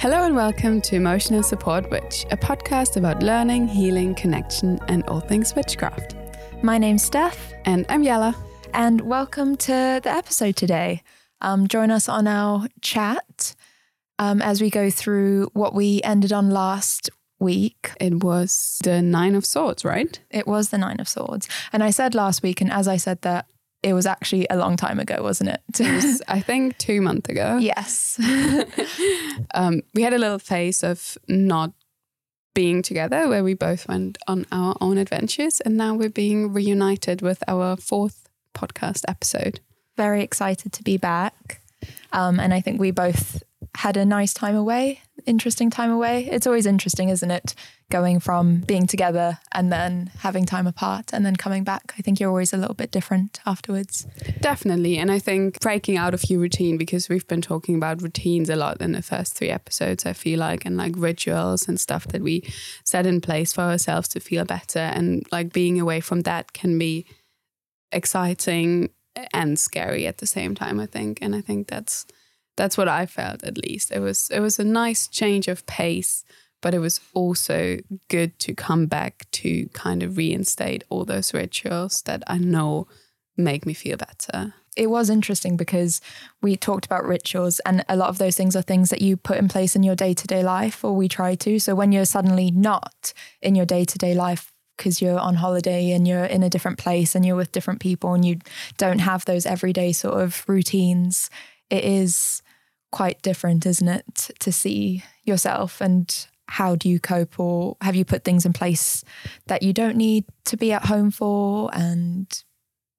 Hello and welcome to Emotional Support Witch, a podcast about learning, healing, connection, and all things witchcraft. My name's Steph, And I'm Yella. and welcome to the episode today. Um, join us on our chat um, as we go through what we ended on last week. It was the Nine of Swords, right? It was the Nine of Swords. And I said last week, and as I said that, it was actually a long time ago, wasn't it? It was, I think, two months ago. yes. Um, we had a little phase of not being together where we both went on our own adventures. And now we're being reunited with our fourth podcast episode. Very excited to be back. Um, and I think we both had a nice time away, interesting time away. It's always interesting, isn't it? Going from being together and then having time apart and then coming back. I think you're always a little bit different afterwards. Definitely. And I think breaking out of your routine, because we've been talking about routines a lot in the first three episodes, I feel like, and like rituals and stuff that we set in place for ourselves to feel better. And like being away from that can be exciting and scary at the same time, I think. And I think that's that's what I felt at least. It was it was a nice change of pace, but it was also good to come back to kind of reinstate all those rituals that I know make me feel better. It was interesting because we talked about rituals, and a lot of those things are things that you put in place in your day to day life, or we try to. So when you're suddenly not in your day to day life, because you're on holiday and you're in a different place and you're with different people and you don't have those everyday sort of routines, it is quite different, isn't it, to see yourself and how do you cope or have you put things in place that you don't need to be at home for and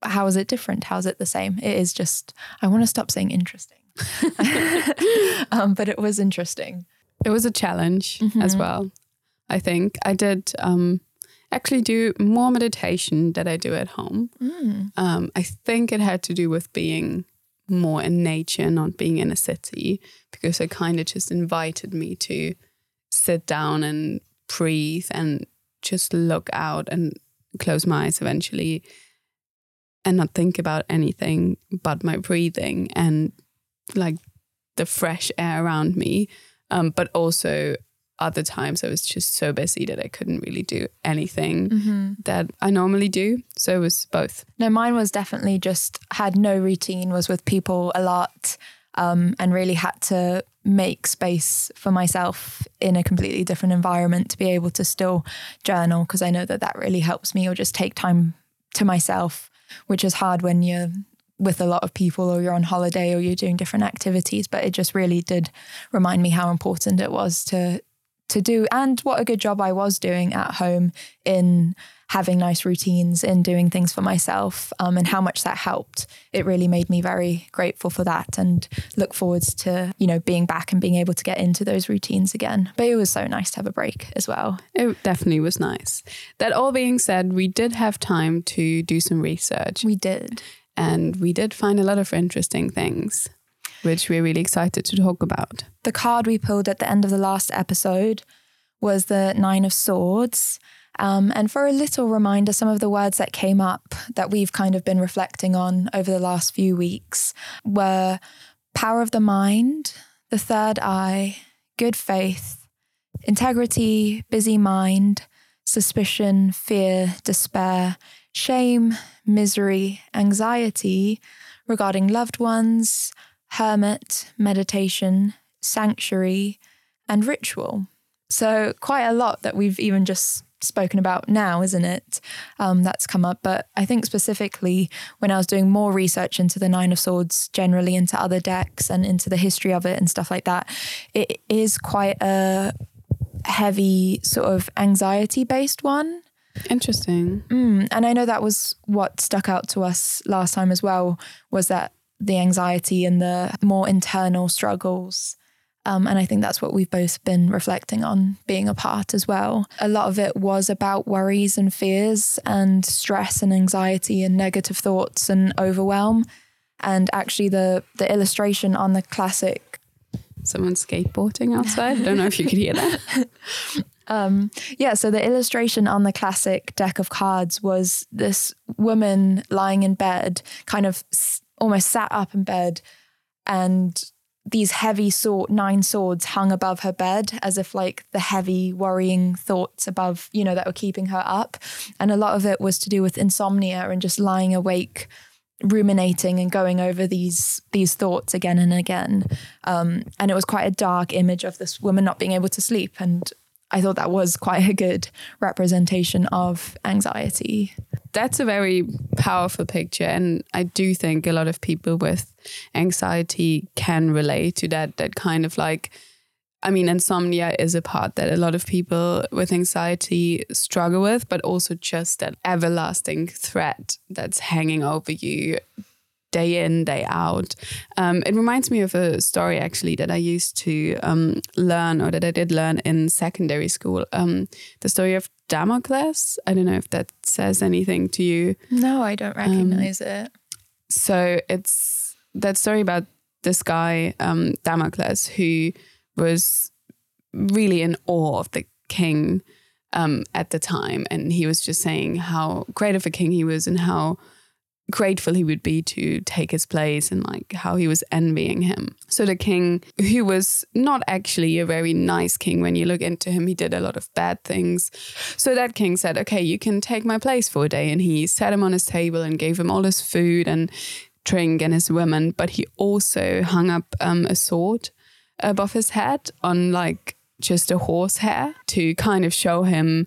how is it different? How is it the same? It is just, I want to stop saying interesting. um, but it was interesting. It was a challenge as well. I think I did um, actually do more meditation that I do at home. Um, I think it had to do with being more in nature, not being in a city, because it kind of just invited me to sit down and breathe and just look out and close my eyes eventually and not think about anything but my breathing and like the fresh air around me. Um, but also other times I was just so busy that I couldn't really do anything that I normally do. So it was both. No, mine was definitely just had no routine, was with people a lot, um, and really had to make space for myself in a completely different environment to be able to still journal because I know that that really helps me or just take time to myself, which is hard when you're with a lot of people or you're on holiday or you're doing different activities. But it just really did remind me how important it was to to do and what a good job I was doing at home in having nice routines in doing things for myself um, and how much that helped. It really made me very grateful for that and look forwards to you know being back and being able to get into those routines again. But it was so nice to have a break as well. It definitely was nice. That all being said, we did have time to do some research. We did. And we did find a lot of interesting things, which we're really excited to talk about. the card we pulled at the end of the last episode was the Nine of Swords. Um, and for a little reminder, some of the words that came up that we've kind of been reflecting on over the last few weeks were power of the mind, the third eye, good faith, integrity, busy mind, suspicion, fear, despair, shame, misery, anxiety regarding loved ones, hermit, meditation, sanctuary, and ritual. So, quite a lot that we've even just spoken about now, isn't it? Um, that's come up. But I think specifically when I was doing more research into the Nine of Swords, generally into other decks and into the history of it and stuff like that, it is quite a heavy sort of anxiety based one. Interesting. Mm, and I know that was what stuck out to us last time as well was that the anxiety and the more internal struggles. Um, and I think that's what we've both been reflecting on being apart as well. A lot of it was about worries and fears and stress and anxiety and negative thoughts and overwhelm. And actually, the the illustration on the classic Someone's skateboarding outside. I don't know if you could hear that. Um, yeah, so the illustration on the classic deck of cards was this woman lying in bed, kind of s- almost sat up in bed and these heavy sword nine swords hung above her bed as if like the heavy worrying thoughts above you know that were keeping her up and a lot of it was to do with insomnia and just lying awake ruminating and going over these these thoughts again and again um, and it was quite a dark image of this woman not being able to sleep and I thought that was quite a good representation of anxiety. That's a very powerful picture. And I do think a lot of people with anxiety can relate to that, that kind of like, I mean, insomnia is a part that a lot of people with anxiety struggle with, but also just that everlasting threat that's hanging over you day in, day out. Um, it reminds me of a story actually that I used to um, learn or that I did learn in secondary school. Um, the story of Damocles. I don't know if that says anything to you. No, I don't recognize it. So it's that story about this guy, um, Damocles, who was really in awe of the king um, at the time. And he was just saying how great of a king he was and how grateful he would be to take his place and like how he was envying him. So the king, who was not actually a very nice king when you look into him, he did a lot of bad things. So that king said, Okay, you can take my place for a day. And he sat him on his table and gave him all his food and drink and his women. But he also hung up um, a sword above his head on like just a horsehair to kind of show him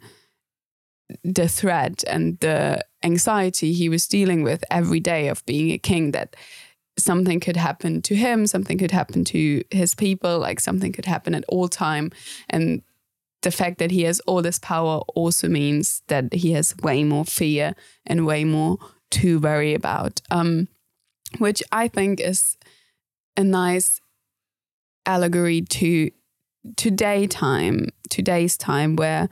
the threat and the anxiety he was dealing with every day of being a king that something could happen to him something could happen to his people like something could happen at all time. And the fact that he has all this power also means that he has way more fear and way more to worry about um, which i think is a nice allegory to today time today's time where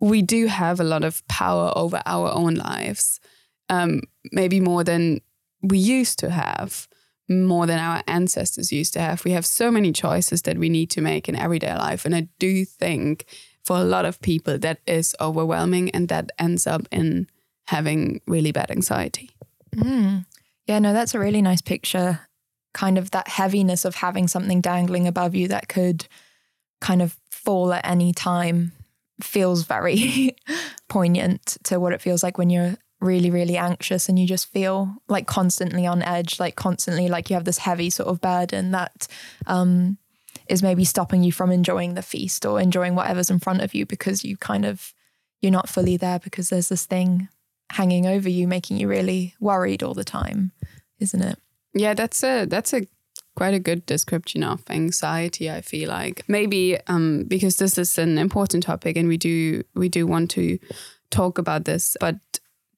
we do have a lot of power over our own lives, um, maybe more than we used to have, more than our ancestors used to have. We have so many choices that we need to make in everyday life. And I do think for a lot of people that is overwhelming and that ends up in having really bad anxiety. Mm. Yeah, no, that's a really nice picture. Kind of that heaviness of having something dangling above you that could kind of fall at any time feels very poignant to what it feels like when you're really, really anxious and you just feel like constantly on edge, like constantly like you have this heavy sort of burden that um, is maybe stopping you from enjoying the feast or enjoying whatever's in front of you because you kind of you're not fully there because there's this thing hanging over you making you really worried all the time isn't it? Yeah that's a that's a quite a good description of anxiety i feel like. Maybe um, because this is an important topic and we do we do want to talk about this but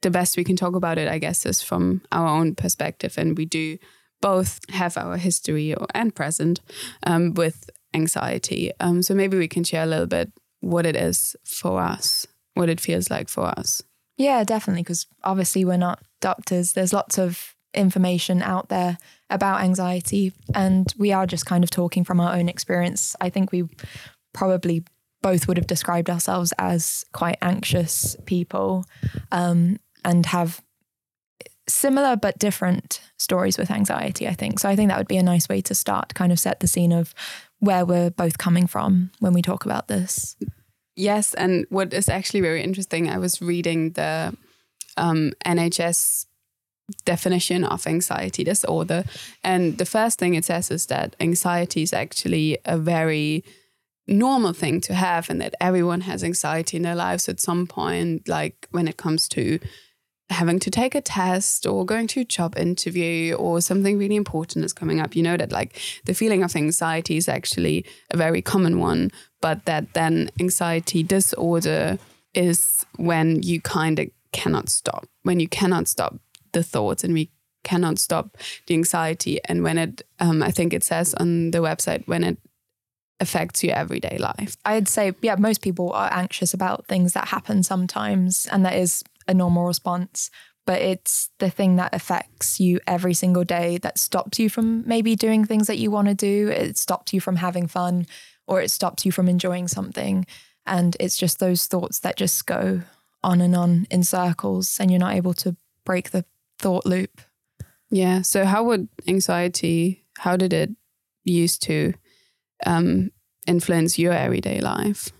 the best we can talk about it i guess is from our own perspective. And we do both have our history and present um, with anxiety. Um, so maybe we can share a little bit what it is for us what it feels like for us. Yeah definitely because obviously we're not doctors. There's lots of information out there about anxiety. And we are just kind of talking from our own experience. I think we probably both would have described ourselves as quite anxious people um, and have similar but different stories with anxiety, I think. So I think that would be a nice way to start, kind of set the scene of where we're both coming from when we talk about this. Yes. And what is actually very interesting, I was reading the um, NHS definition of anxiety disorder. And the first thing it says is that anxiety is actually a very normal thing to have and that everyone has anxiety in their lives at some point, like when it comes to having to take a test or going to a job interview or something really important is coming up. You know that like the feeling of anxiety is actually a very common one, but that then anxiety disorder is when you kind of cannot stop, when you cannot stop the thoughts and we cannot stop the anxiety. And when it, um, I think it says on the website, when it affects your everyday life. I'd say, yeah, most people are anxious about things that happen sometimes, and that is a normal response. But it's the thing that affects you every single day that stops you from maybe doing things that you want to do. It stops you from having fun, or it stops you from enjoying something. And it's just those thoughts that just go on and on in circles, and you're not able to break the thought loop. Yeah. So how would anxiety, how did it used to um, influence your everyday life?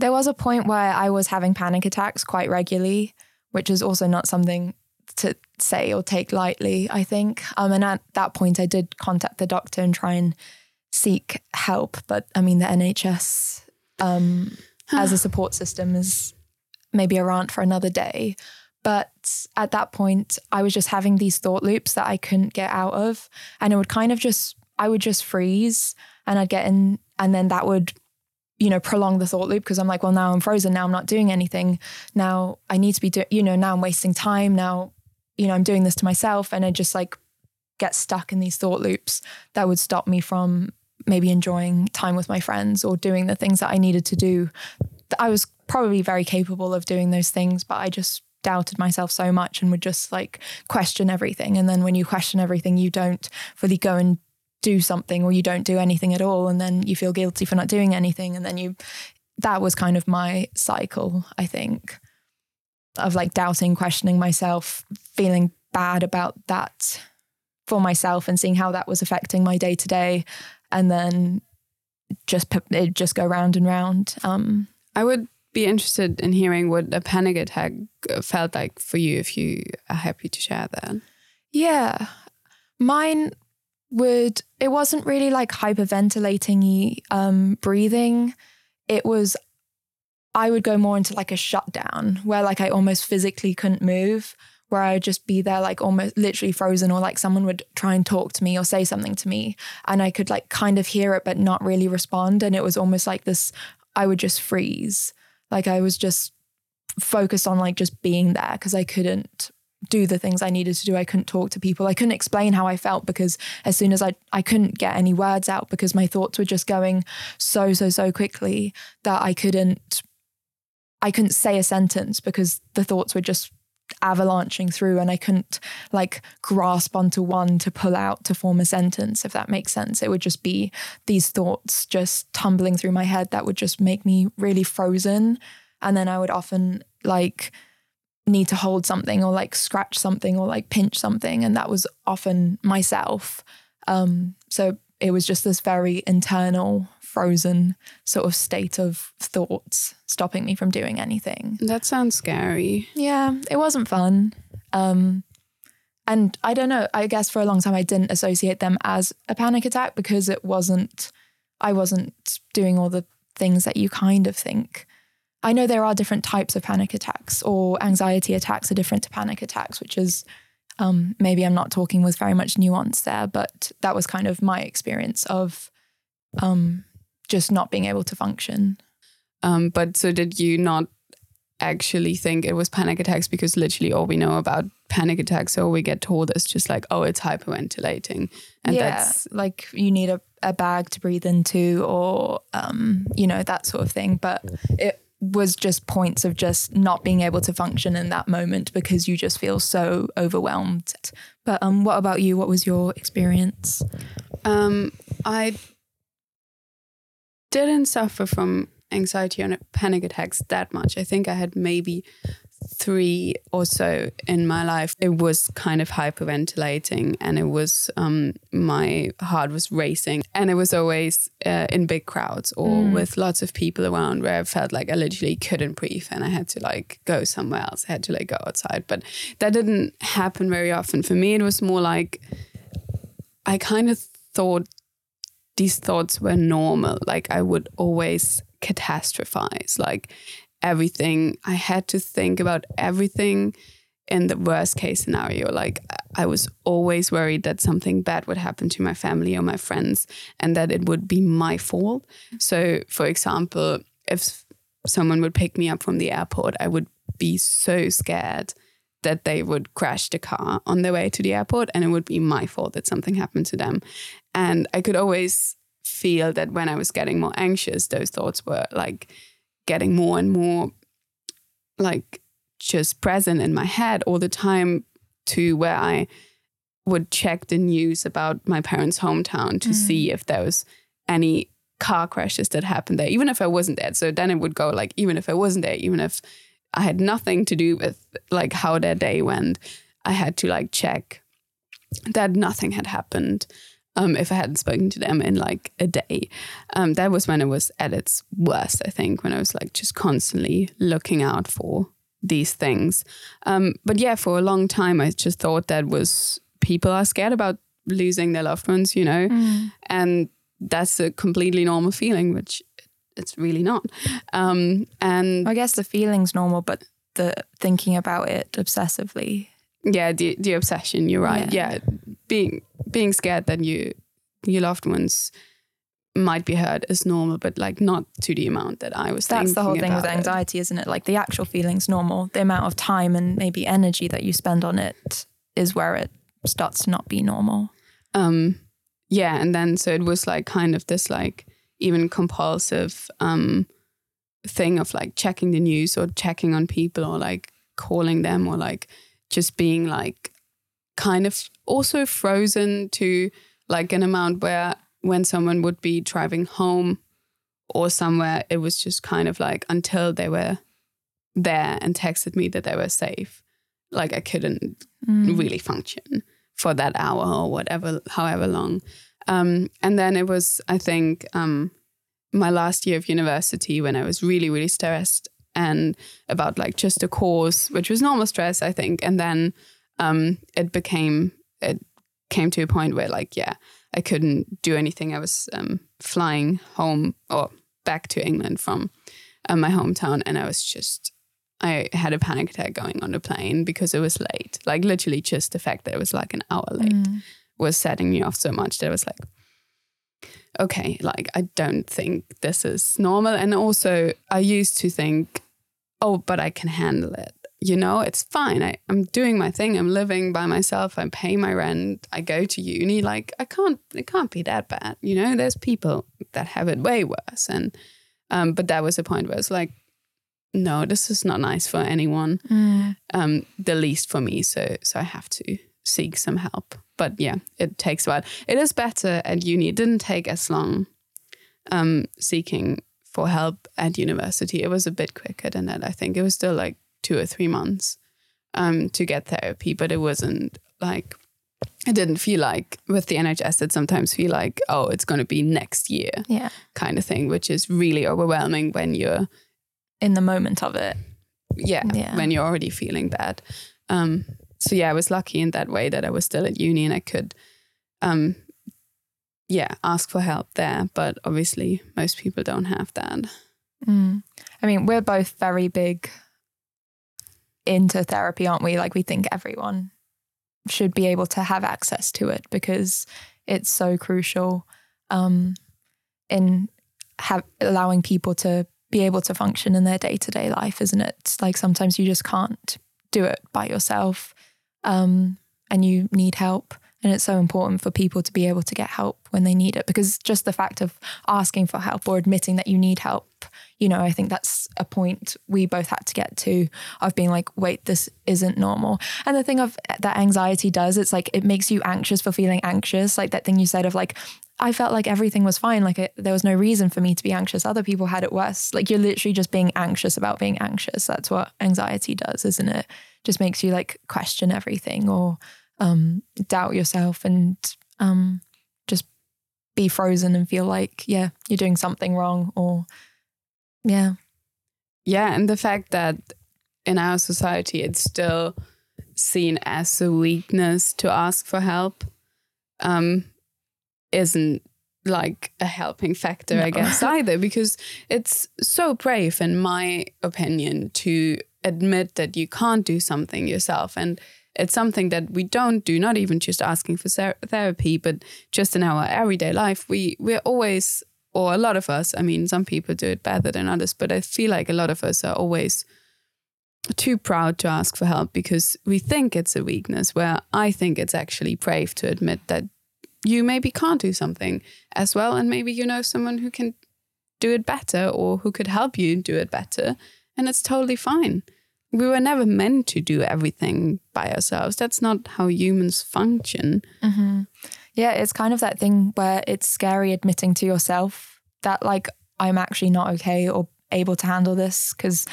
There was a point where I was having panic attacks quite regularly, which is also not something to say or take lightly, I think. Um, and at that point, I did contact the doctor and try and seek help. But I mean, the NHS um, as a support system is maybe a rant for another day. But at that point, I was just having these thought loops that I couldn't get out of. And it would kind of just, I would just freeze and I'd get in, and then that would, you know, prolong the thought loop because I'm like, well, now I'm frozen. Now I'm not doing anything. Now I need to be doing, you know, now I'm wasting time. Now, you know, I'm doing this to myself. And I just like get stuck in these thought loops that would stop me from maybe enjoying time with my friends or doing the things that I needed to do. I was probably very capable of doing those things, but I just doubted myself so much and would just like question everything. And then when you question everything, you don't fully go and do something or you don't do anything at all. And then you feel guilty for not doing anything. And then you, that was kind of my cycle, I think, of like doubting, questioning myself, feeling bad about that for myself and seeing how that was affecting my day to day. And then just it just go round and round. Um, I would be interested in hearing what a panic attack felt like for you if you are happy to share that. Yeah. Mine would, it wasn't really like hyperventilating um, breathing. It was, I would go more into like a shutdown where like I almost physically couldn't move, where I would just be there like almost literally frozen, or like someone would try and talk to me or say something to me. And I could like kind of hear it, but not really respond. And it was almost like this, I would just freeze. Like I was just focused on like just being there because I couldn't do the things I needed to do. I couldn't talk to people. I couldn't explain how I felt because as soon as I I couldn't get any words out because my thoughts were just going so so so quickly that I couldn't I couldn't say a sentence because the thoughts were just avalanching through and I couldn't like grasp onto one to pull out to form a sentence, if that makes sense. It would just be these thoughts just tumbling through my head that would just make me really frozen. And then I would often like need to hold something or like scratch something or like pinch something. And that was often myself. Um, so it was just this very internal frozen sort of state of thoughts stopping me from doing anything. That sounds scary. Yeah, it wasn't fun. Um, and I don't know, I guess for a long time I didn't associate them as a panic attack because it wasn't, I wasn't doing all the things that you kind of think. I know there are different types of panic attacks or anxiety attacks are different to panic attacks, which is um, maybe I'm not talking with very much nuance there, but that was kind of my experience of um, just not being able to function. Um, but so did you not actually think it was panic attacks? Because literally all we know about panic attacks or we get told is just like oh it's hyperventilating. And yeah, that's like you need a, a bag to breathe into or um, you know that sort of thing. But it was just points of just not being able to function in that moment because you just feel so overwhelmed. But um what about you? What was your experience? Um i didn't suffer from anxiety or panic attacks that much. I think I had maybe three or so in my life. It was kind of hyperventilating and it was, um, my heart was racing. And it was always uh, in big crowds or mm. with lots of people around where I felt like I literally couldn't breathe and I had to like go somewhere else. I had to like go outside. But that didn't happen very often. For me, it was more like I kind of thought these thoughts were normal. Like I would always catastrophize, like everything. I had to think about everything in the worst case scenario. Like I was always worried that something bad would happen to my family or my friends and that it would be my fault. So, for example, if someone would pick me up from the airport, I would be so scared that they would crash the car on their way to the airport and it would be my fault that something happened to them. And I could always feel that when I was getting more anxious, those thoughts were like getting more and more like just present in my head all the time to where I would check the news about my parents' hometown to mm. see if there was any car crashes that happened there, even if I wasn't there. So then it would go like, even if I wasn't there, even if I had nothing to do with like how their day went, I had to like check that nothing had happened. um, if I hadn't spoken to them in like a day. Um, that was when it was at its worst, I think, when I was like just constantly looking out for these things. Um, but yeah, for a long time, I just thought that was people are scared about losing their loved ones, you know, mm. and that's a completely normal feeling, which it's really not. Um, and I guess the feeling's normal, but the thinking about it obsessively. Yeah, the the obsession. You're right. Yeah, yeah being being scared that you your loved ones might be hurt is normal, but like not to the amount that I was. That's the whole thing with anxiety, is isn't it? Like the actual feeling's normal. The amount of time and maybe energy that you spend on it is where it starts to not be normal. Um, yeah, and then so it was like kind of this like even compulsive um thing of like checking the news or checking on people or like calling them or like just being like kind of also frozen to like an amount where when someone would be driving home or somewhere, it was just kind of like until they were there and texted me that they were safe. Like I couldn't mm. really function for that hour or whatever, however long. Um, and then it was, I think, um, my last year of university when I was really, really stressed and about like just a course, which was normal stress, I think. And then um, it became, it came to a point where like, yeah, I couldn't do anything. I was um, flying home or back to England from uh, my hometown, and I was just I had a panic attack going on the plane because it was late. Like literally, just the fact that it was like an hour late mm. Was setting me off so much that I was like, okay, like I don't think this is normal. And also, I used to think, oh, but I can handle it you know, it's fine. I, I'm doing my thing. I'm living by myself. I pay my rent. I go to uni. Like I can't, it can't be that bad. You know, there's people that have it way worse. And, um, but that was a point where it's like, no, this is not nice for anyone. Mm. Um, the least for me. So, so I have to seek some help. But yeah, it takes a while. It is better at uni. It didn't take as long, um, seeking for help at university. It was a bit quicker than that. I think it was still like two or three months um, to get therapy, but it wasn't like it didn't feel like with the NHS it sometimes feel like oh it's going to be next year yeah kind of thing which is really overwhelming when you're in the moment of it yeah, yeah. when you're already feeling bad um, so yeah I was lucky in that way that I was still at uni and I could um, yeah ask for help there but obviously most people don't have that mm. I mean we're both very big into therapy, aren't we? Like we think everyone should be able to have access to it because it's so crucial um, in have, allowing people to be able to function in their day to day life, isn't it? Like sometimes you just can't do it by yourself um, and you need help. And it's so important for people to be able to get help when they need it because just the fact of asking for help or admitting that you need help, you know, I think that's a point we both had to get to of being like, wait, this isn't normal. And the thing of eh, that anxiety does, it's like it makes you anxious for feeling anxious. Like that thing you said of like, I felt like everything was fine. Like it, there was no reason for me to be anxious. Other people had it worse. Like you're literally just being anxious about being anxious. That's what anxiety does, isn't it? Just makes you like question everything or um, doubt yourself and um, just be frozen and feel like, yeah, you're doing something wrong or, yeah. Yeah. And the fact that in our society, it's still seen as a weakness to ask for help um, isn't like a helping factor, no. I guess, either, because it's so brave, in my opinion, to admit that you can't do something yourself. And it's something that we don't do, not even just asking for therapy, but just in our everyday life. We we're always, or a lot of us. I mean, some people do it better than others, but I feel like a lot of us are always too proud to ask for help because we think it's a weakness. Where I think it's actually brave to admit that you maybe can't do something as well, and maybe you know someone who can do it better or who could help you do it better, and it's totally fine we were never meant to do everything by ourselves. That's not how humans function. Mm-hmm. Yeah, it's kind of that thing where it's scary admitting to yourself that, like, I'm actually not okay or able to handle this. Because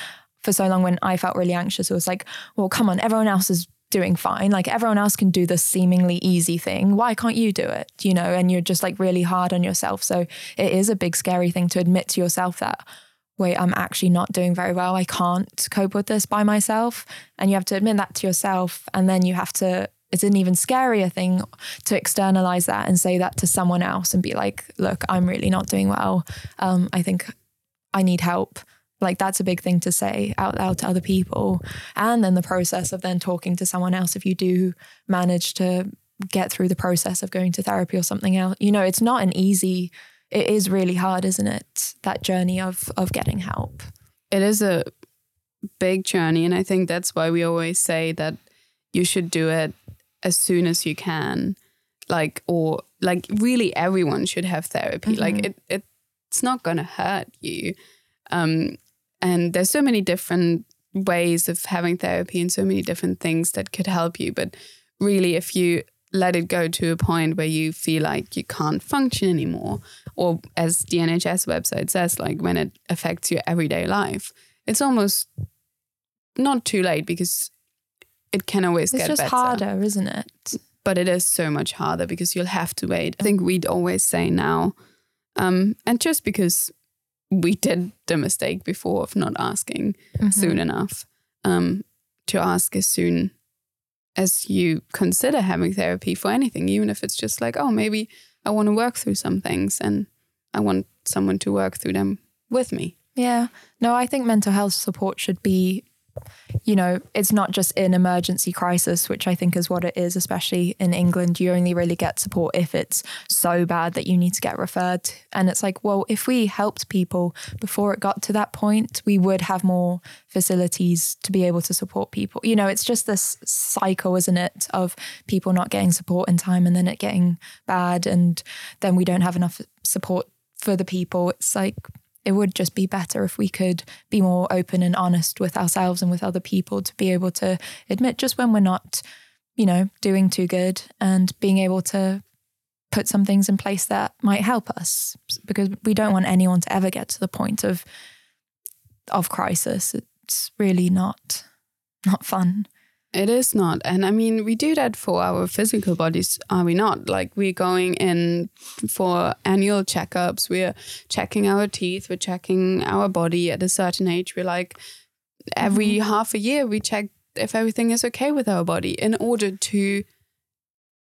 for so long, when I felt really anxious, it was like, well, come on, everyone else is doing fine. Like everyone else can do this seemingly easy thing. Why can't you do it? You know, and you're just like really hard on yourself. So it is a big scary thing to admit to yourself that, wait, I'm actually not doing very well. I can't cope with this by myself. And you have to admit that to yourself. And then you have to, it's an even scarier thing to externalize that and say that to someone else and be like, look, I'm really not doing well. Um, I think I need help like that's a big thing to say out loud to other people. And then the process of then talking to someone else if you do manage to get through the process of going to therapy or something else. You know, it's not an easy it is really hard, isn't it? That journey of of getting help. It is a big journey and I think that's why we always say that you should do it as soon as you can. Like or like really everyone should have therapy. Mm-hmm. Like it, it it's not going to hurt you. Um, and there's so many different ways of having therapy and so many different things that could help you. But really, if you let it go to a point where you feel like you can't function anymore, or as the NHS website says, like when it affects your everyday life, it's almost not too late because it can always it's get just harder, isn't it? But it is so much harder because you'll have to wait. I think we'd always say now, um, and just because we did the mistake before of not asking mm-hmm. soon enough. Um, to ask as soon as you consider having therapy for anything, even if it's just like, oh, maybe I want to work through some things and I want someone to work through them with me. Yeah. No, I think mental health support should be you know, it's not just in emergency crisis, which I think is what it is, especially in England. You only really get support if it's so bad that you need to get referred. And it's like, well, if we helped people before it got to that point, we would have more facilities to be able to support people. You know, it's just this cycle, isn't it, of people not getting support in time and then it getting bad. And then we don't have enough support for the people. It's like, it would just be better if we could be more open and honest with ourselves and with other people to be able to admit just when we're not, you know, doing too good and being able to put some things in place that might help us because we don't want anyone to ever get to the point of of crisis. It's really not not fun. It is not. And I mean, we do that for our physical bodies, are we not? Like, we're going in for annual checkups, we're checking our teeth, we're checking our body at a certain age. We're like, every mm-hmm. half a year, we check if everything is okay with our body in order to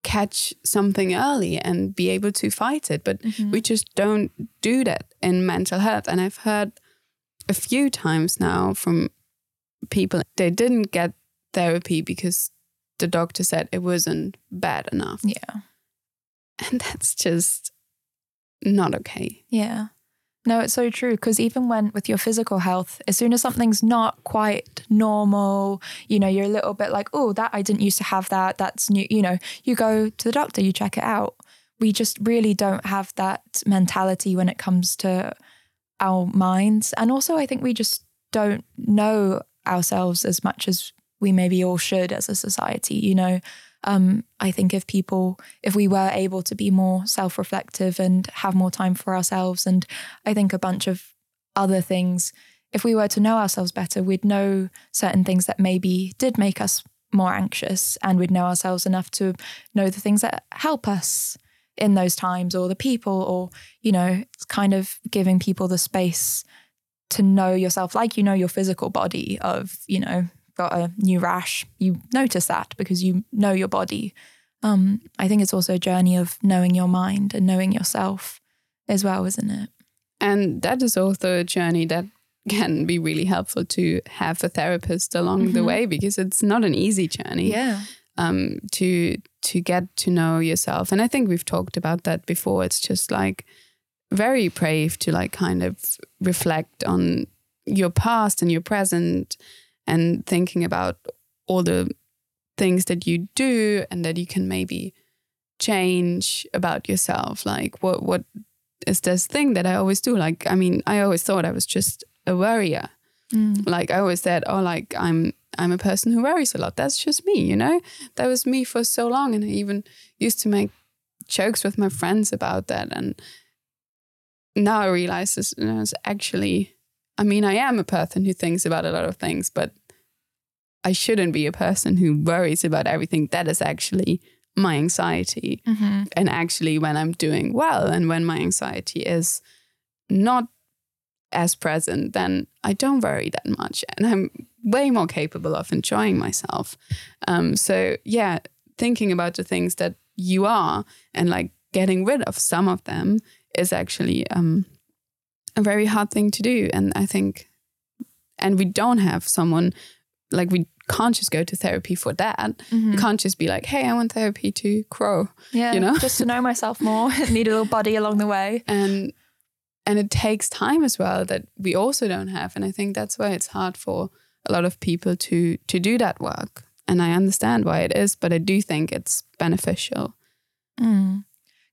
catch something early and be able to fight it. But mm-hmm. we just don't do that in mental health. And I've heard a few times now from people, they didn't get therapy because the doctor said it wasn't bad enough. Yeah. And that's just not okay. Yeah. No, it's so true. Because even when with your physical health, as soon as something's not quite normal, you know, you're a little bit like, oh, that I didn't used to have that. That's new. You know, you go to the doctor, you check it out. We just really don't have that mentality when it comes to our minds. And also, I think we just don't know ourselves as much as we maybe all should as a society. You know, um, I think if people, if we were able to be more self reflective and have more time for ourselves, and I think a bunch of other things, if we were to know ourselves better, we'd know certain things that maybe did make us more anxious, and we'd know ourselves enough to know the things that help us in those times, or the people, or, you know, it's kind of giving people the space to know yourself like you know your physical body of you know got a new rash, you notice that because you know your body. Um, I think it's also a journey of knowing your mind and knowing yourself as well, isn't it? And that is also a journey that can be really helpful to have a therapist along mm-hmm. the way because it's not an easy journey. Yeah. Um, to to get to know yourself, and I think we've talked about that before. It's just like very brave to like kind of reflect on your past and your present and thinking about all the things that you do and that you can maybe change about yourself. Like what what is this thing that i always do? Like i mean i always thought i was just a worrier. Mm. like i always said oh like i'm i'm a person who worries a lot. That's just me you know? That was me for so long and i even used to make jokes with my friends about that and now i realize this you know, it's actually I mean, I am a person who thinks about a lot of things, but I shouldn't be a person who worries about everything. That is actually my anxiety. Mm-hmm. And actually, when I'm doing well and when my anxiety is not as present, then I don't worry that much. And I'm way more capable of enjoying myself. Um, so, yeah, thinking about the things that you are and like getting rid of some of them is actually um, a very hard thing to do. And I think, and we don't have someone like we can't just go to therapy for that. Mm-hmm. You can't just be like, hey, I want therapy to grow. Yeah. You know? just to know myself more, need a little buddy along the way. And and it takes time as well that we also don't have. And I think that's why it's hard for a lot of people to to do that work. And I understand why it is, but I do think it's beneficial. Mm.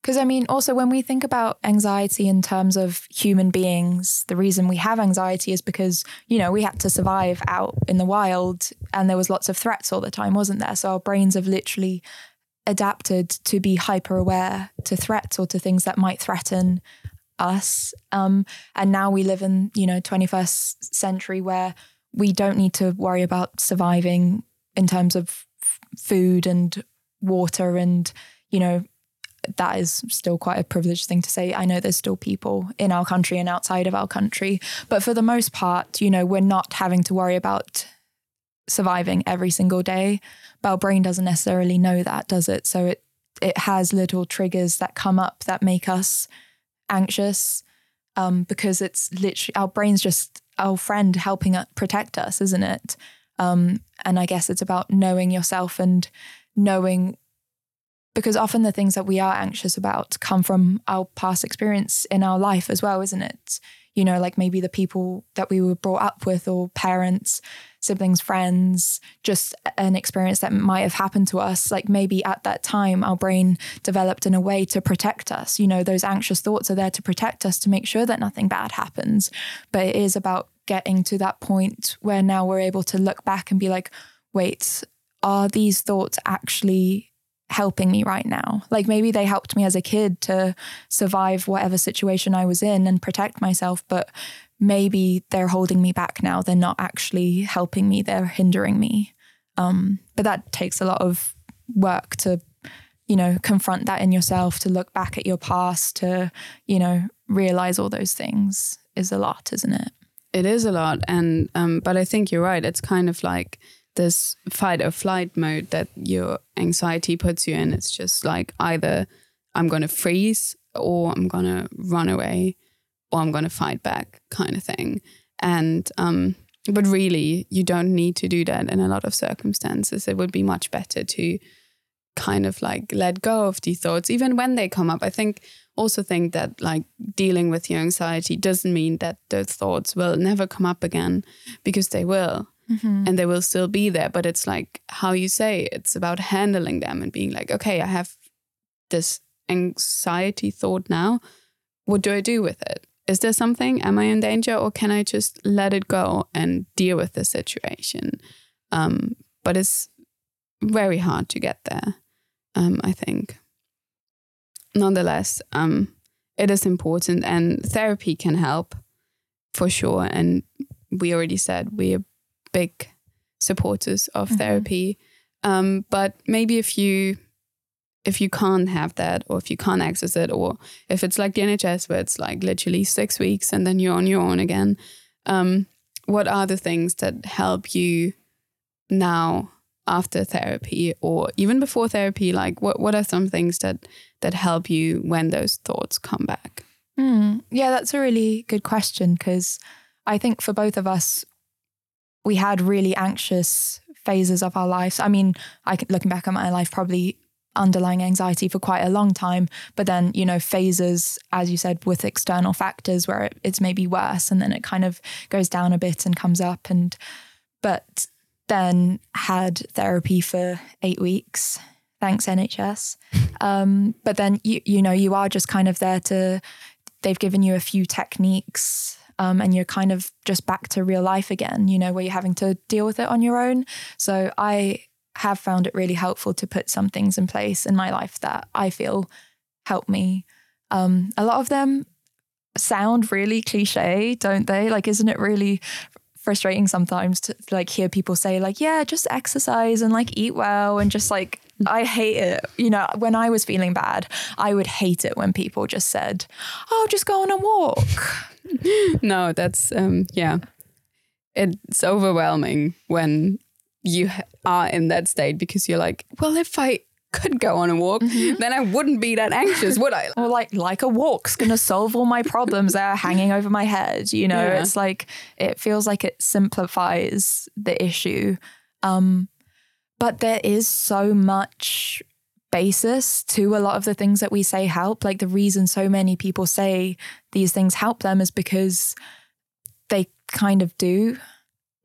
Because I mean, also when we think about anxiety in terms of human beings, the reason we have anxiety is because, you know, we had to survive out in the wild and there was lots of threats all the time, wasn't there? So our brains have literally adapted to be hyper aware to threats or to things that might threaten us. Um, and now we live in, you know, 21st century where we don't need to worry about surviving in terms of f- food and water and, you know, that is still quite a privileged thing to say. I know there's still people in our country and outside of our country, but for the most part, you know, we're not having to worry about surviving every single day. But our brain doesn't necessarily know that, does it? So it it has little triggers that come up that make us anxious um, because it's literally our brain's just our friend helping us protect us, isn't it? Um, and I guess it's about knowing yourself and knowing because often the things that we are anxious about come from our past experience in our life as well, isn't it? You know, like maybe the people that we were brought up with, or parents, siblings, friends, just an experience that might have happened to us. Like maybe at that time, our brain developed in a way to protect us. You know, those anxious thoughts are there to protect us, to make sure that nothing bad happens. But it is about getting to that point where now we're able to look back and be like, wait, are these thoughts actually helping me right now. Like maybe they helped me as a kid to survive whatever situation I was in and protect myself, but maybe they're holding me back now. They're not actually helping me, they're hindering me. Um, but that takes a lot of work to, you know, confront that in yourself, to look back at your past, to, you know, realize all those things is a lot, isn't it? It is a lot. And, um, but I think you're right. It's kind of like, this fight or flight mode that your anxiety puts you in. It's just like either I'm going to freeze or I'm going to run away or I'm going to fight back kind of thing. And, um, but really, you don't need to do that in a lot of circumstances. It would be much better to kind of like let go of these thoughts, even when they come up. I think also think that like dealing with your anxiety doesn't mean that those thoughts will never come up again because they will mm-hmm. and they will still be there. But it's like how you say it's about handling them and being like, okay, I have this anxiety thought now. What do I do with it? Is there something? Am I in danger? Or can I just let it go and deal with the situation? Um, but it's very hard to get there, um, I think. Nonetheless, um, it is important and therapy can help for sure. And we already said we're big supporters of mm-hmm. therapy. Um, but maybe if you if you can't have that or if you can't access it or if it's like the NHS where it's like literally six weeks and then you're on your own again, um, what are the things that help you now after therapy or even before therapy? Like what, what are some things that that help you when those thoughts come back? Mm, yeah, that's a really good question because I think for both of us, we had really anxious phases of our lives. I mean, I looking back at my life, probably underlying anxiety for quite a long time, but then you know phases, as you said, with external factors where it, it's maybe worse, and then it kind of goes down a bit and comes up. And but then had therapy for eight weeks. Thanks NHS. Um, but then you you know you are just kind of there to. They've given you a few techniques um, and you're kind of just back to real life again, you know, where you're having to deal with it on your own. So I have found it really helpful to put some things in place in my life that I feel help me. Um, a lot of them sound really cliche, don't they? Like, isn't it really frustrating sometimes to like hear people say like, yeah, just exercise and like eat well and just like I hate it. You know, when I was feeling bad, I would hate it when people just said, "Oh, just go on a walk." no, that's um yeah. It's overwhelming when you are in that state because you're like, well, if I could go on a walk, mm-hmm. then I wouldn't be that anxious, would I? or like like a walk's gonna solve all my problems that are hanging over my head. You know, yeah. it's like it feels like it simplifies the issue. Um, but there is so much basis to a lot of the things that we say help. Like the reason so many people say these things help them is because they kind of do.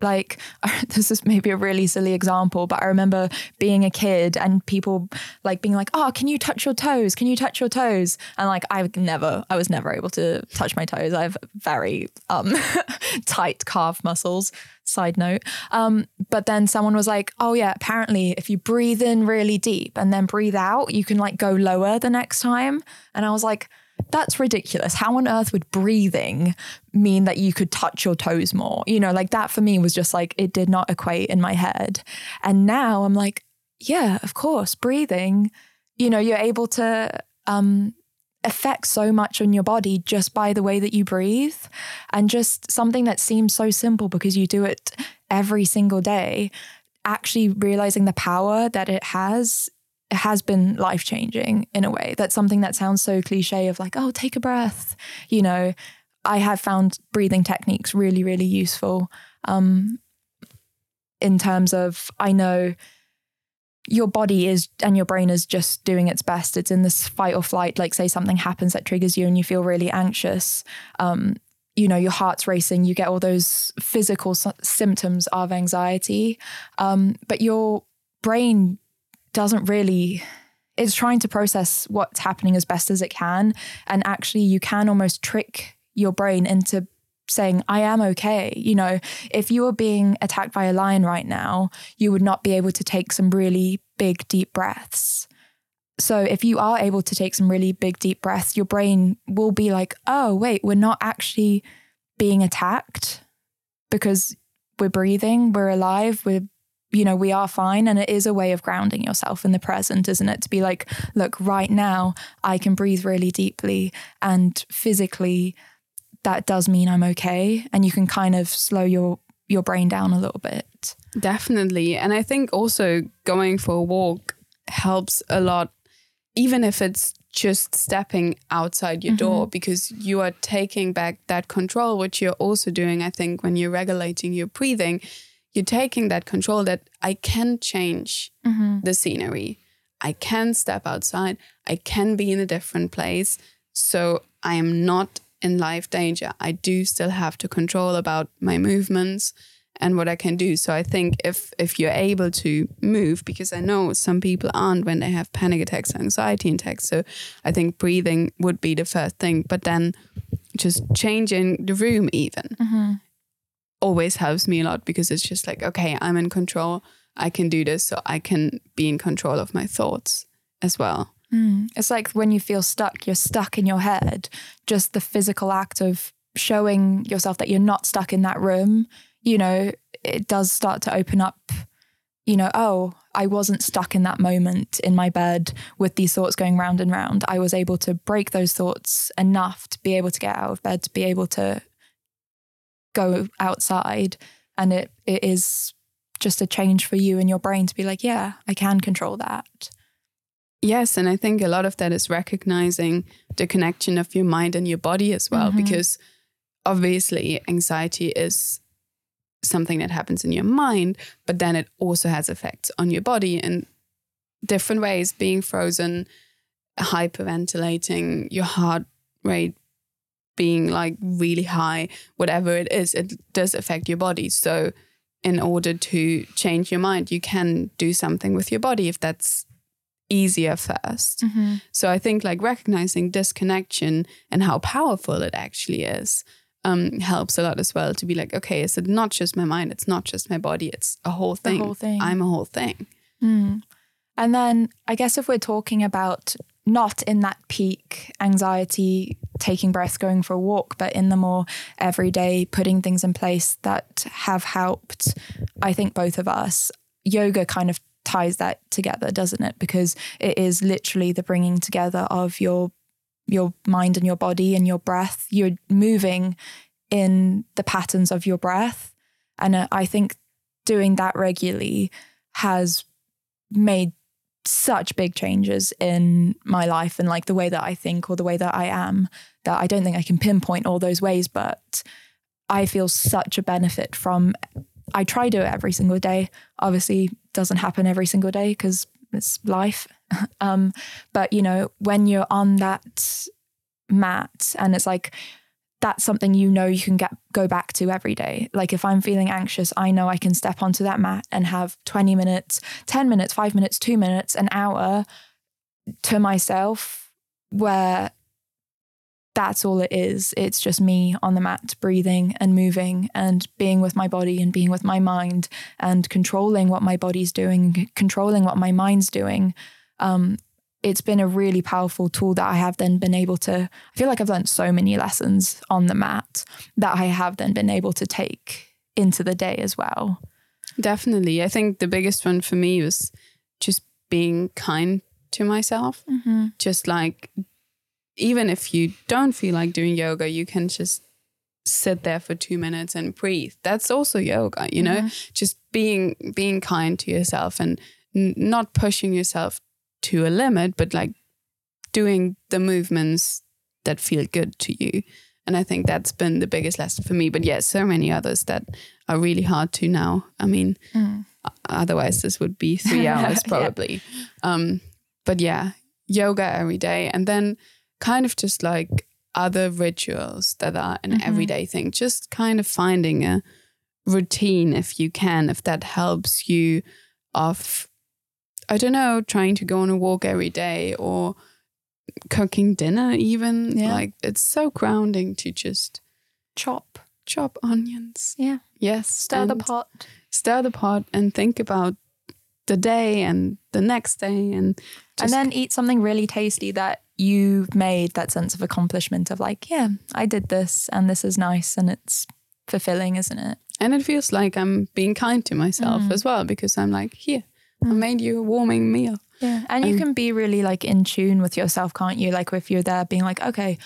Like, this is maybe a really silly example, but I remember being a kid and people like being like, Oh, can you touch your toes? Can you touch your toes? And like, I have never, I was never able to touch my toes. I have very um, tight calf muscles, side note. Um, but then someone was like, Oh, yeah, apparently if you breathe in really deep and then breathe out, you can like go lower the next time. And I was like, that's ridiculous. How on earth would breathing mean that you could touch your toes more? You know, like that for me was just like, it did not equate in my head. And now I'm like, yeah, of course, breathing, you know, you're able to um, affect so much on your body just by the way that you breathe. And just something that seems so simple because you do it every single day, actually realizing the power that it has has been life changing in a way. That's something that sounds so cliche of like, oh, take a breath. You know, I have found breathing techniques really, really useful um, in terms of I know your body is and your brain is just doing its best. It's in this fight or flight. Like, say something happens that triggers you and you feel really anxious. Um, you know, your heart's racing, you get all those physical symptoms of anxiety. Um, but your brain doesn't really it's trying to process what's happening as best as it can. And actually you can almost trick your brain into saying i am okay. You know if you were being attacked by a lion right now you would not be able to take some really big deep breaths. So if you are able to take some really big deep breaths your brain will be like oh wait we're not actually being attacked because we're breathing we're alive we're you know, we are fine. And it is a way of grounding yourself in the present, isn't it? To be like, look, right now, I can breathe really deeply and physically that does mean I'm okay. And you can kind of slow your your brain down a little bit. Definitely. And I think also going for a walk helps a lot, even if it's just stepping outside your mm-hmm. door because you are taking back that control, which you're also doing, I think, when you're regulating your breathing you're taking that control that I can change mm-hmm. the scenery. I can step outside. I can be in a different place. So I am not in life danger. I do still have to control about my movements and what I can do. So I think if if you're able to move, because I know some people aren't when they have panic attacks, anxiety attacks. So I think breathing would be the first thing. But then just changing the room even. Mm-hmm always helps me a lot because it's just like, okay, I'm in control. I can do this. So I can be in control of my thoughts as well. Mm. It's like when you feel stuck, you're stuck in your head. Just the physical act of showing yourself that you're not stuck in that room, you know, it does start to open up, you know, oh, I wasn't stuck in that moment in my bed with these thoughts going round and round. I was able to break those thoughts enough to be able to get out of bed, to be able to go outside and it it is just a change for you and your brain to be like yeah i can control that yes and i think a lot of that is recognizing the connection of your mind and your body as well mm-hmm. because obviously anxiety is something that happens in your mind but then it also has effects on your body in different ways being frozen hyperventilating your heart rate being like really high, whatever it is, it does affect your body. So, in order to change your mind, you can do something with your body if that's easier 1st mm-hmm. So, I think like recognizing disconnection and how powerful it actually is um, helps a lot as well to be like, okay, is it not just my mind? It's not just my body. It's a whole thing. Whole thing. I'm a whole thing. Mm. And then I guess if we're talking about not in that peak anxiety, taking breaths, going for a walk, but in the more everyday, putting things in place that have helped, I think, both of us. Yoga kind of ties that together, doesn't it? Because it is literally the bringing together of your your mind and your body and your breath. You're moving in the patterns of your breath, and uh, I think doing that regularly has made such big changes in my life and like the way that I think or the way that I am that I don't think I can pinpoint all those ways, but I feel such a benefit from I try to do it every single day. Obviously doesn't happen every single day because it's life. um, but you know, when you're on that mat and it's like that's something you know you can get go back to every day. Like if I'm feeling anxious, I know I can step onto that mat and have 20 minutes, 10 minutes, 5 minutes, 2 minutes, an hour to myself where that's all it is. It's just me on the mat breathing and moving and being with my body and being with my mind and controlling what my body's doing, controlling what my mind's doing. Um, it's been a really powerful tool that I have then been able to. I feel like I've learned so many lessons on the mat that I have then been able to take into the day as well. Definitely. I think the biggest one for me was just being kind to myself. Mm-hmm. Just like, even if you don't feel like doing yoga, you can just sit there for two minutes and breathe. That's also yoga, you know, mm-hmm. just being being kind to yourself and n- not pushing yourself to a limit, but like doing the movements that feel good to you. And I think that's been the biggest lesson for me. But yes, yeah, so many others that are really hard to now. I mean, mm. otherwise this would be three hours probably. yeah. um, but yeah, yoga every day, and then kind of just like other rituals that are an mm-hmm. everyday thing. Just kind of finding a routine if you can, if that helps you of I don't know, trying to go on a walk every day or cooking dinner even. Yeah. Like it's so grounding to just chop. Chop onions. Yeah. Yes. Stir the pot. Stir the pot and think about the day and the next day and and then eat something really tasty that you've made that sense of accomplishment of like, yeah, I did this and this is nice and it's fulfilling, isn't it? And it feels like I'm being kind to myself mm. as well because I'm like, here, mm. I made you a warming meal. Yeah. And you can be really like in tune with yourself, can't you? Like if you're there being like, okay,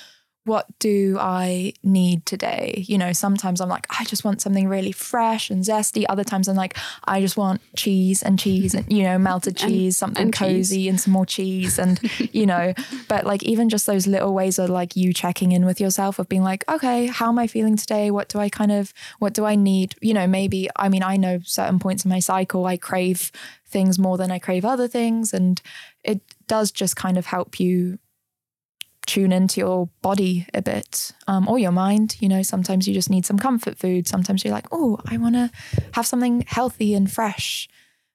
what do I need today? You know, sometimes I'm like, I just want something really fresh and zesty. Other times I'm like, I just want cheese and cheese and, you know, melted cheese, and, something and cozy cheese. and some more cheese. And, you know, but like even just those little ways of like you checking in with yourself of being like, okay, how am I feeling today? What do I kind of, what do I need? You know, maybe, I mean, I know certain points in my cycle, I crave things more than I crave other things. And it does just kind of help you tune into your body a bit um, or your mind. You know, sometimes you just need some comfort food. Sometimes you're like, oh, I want to have something healthy and fresh.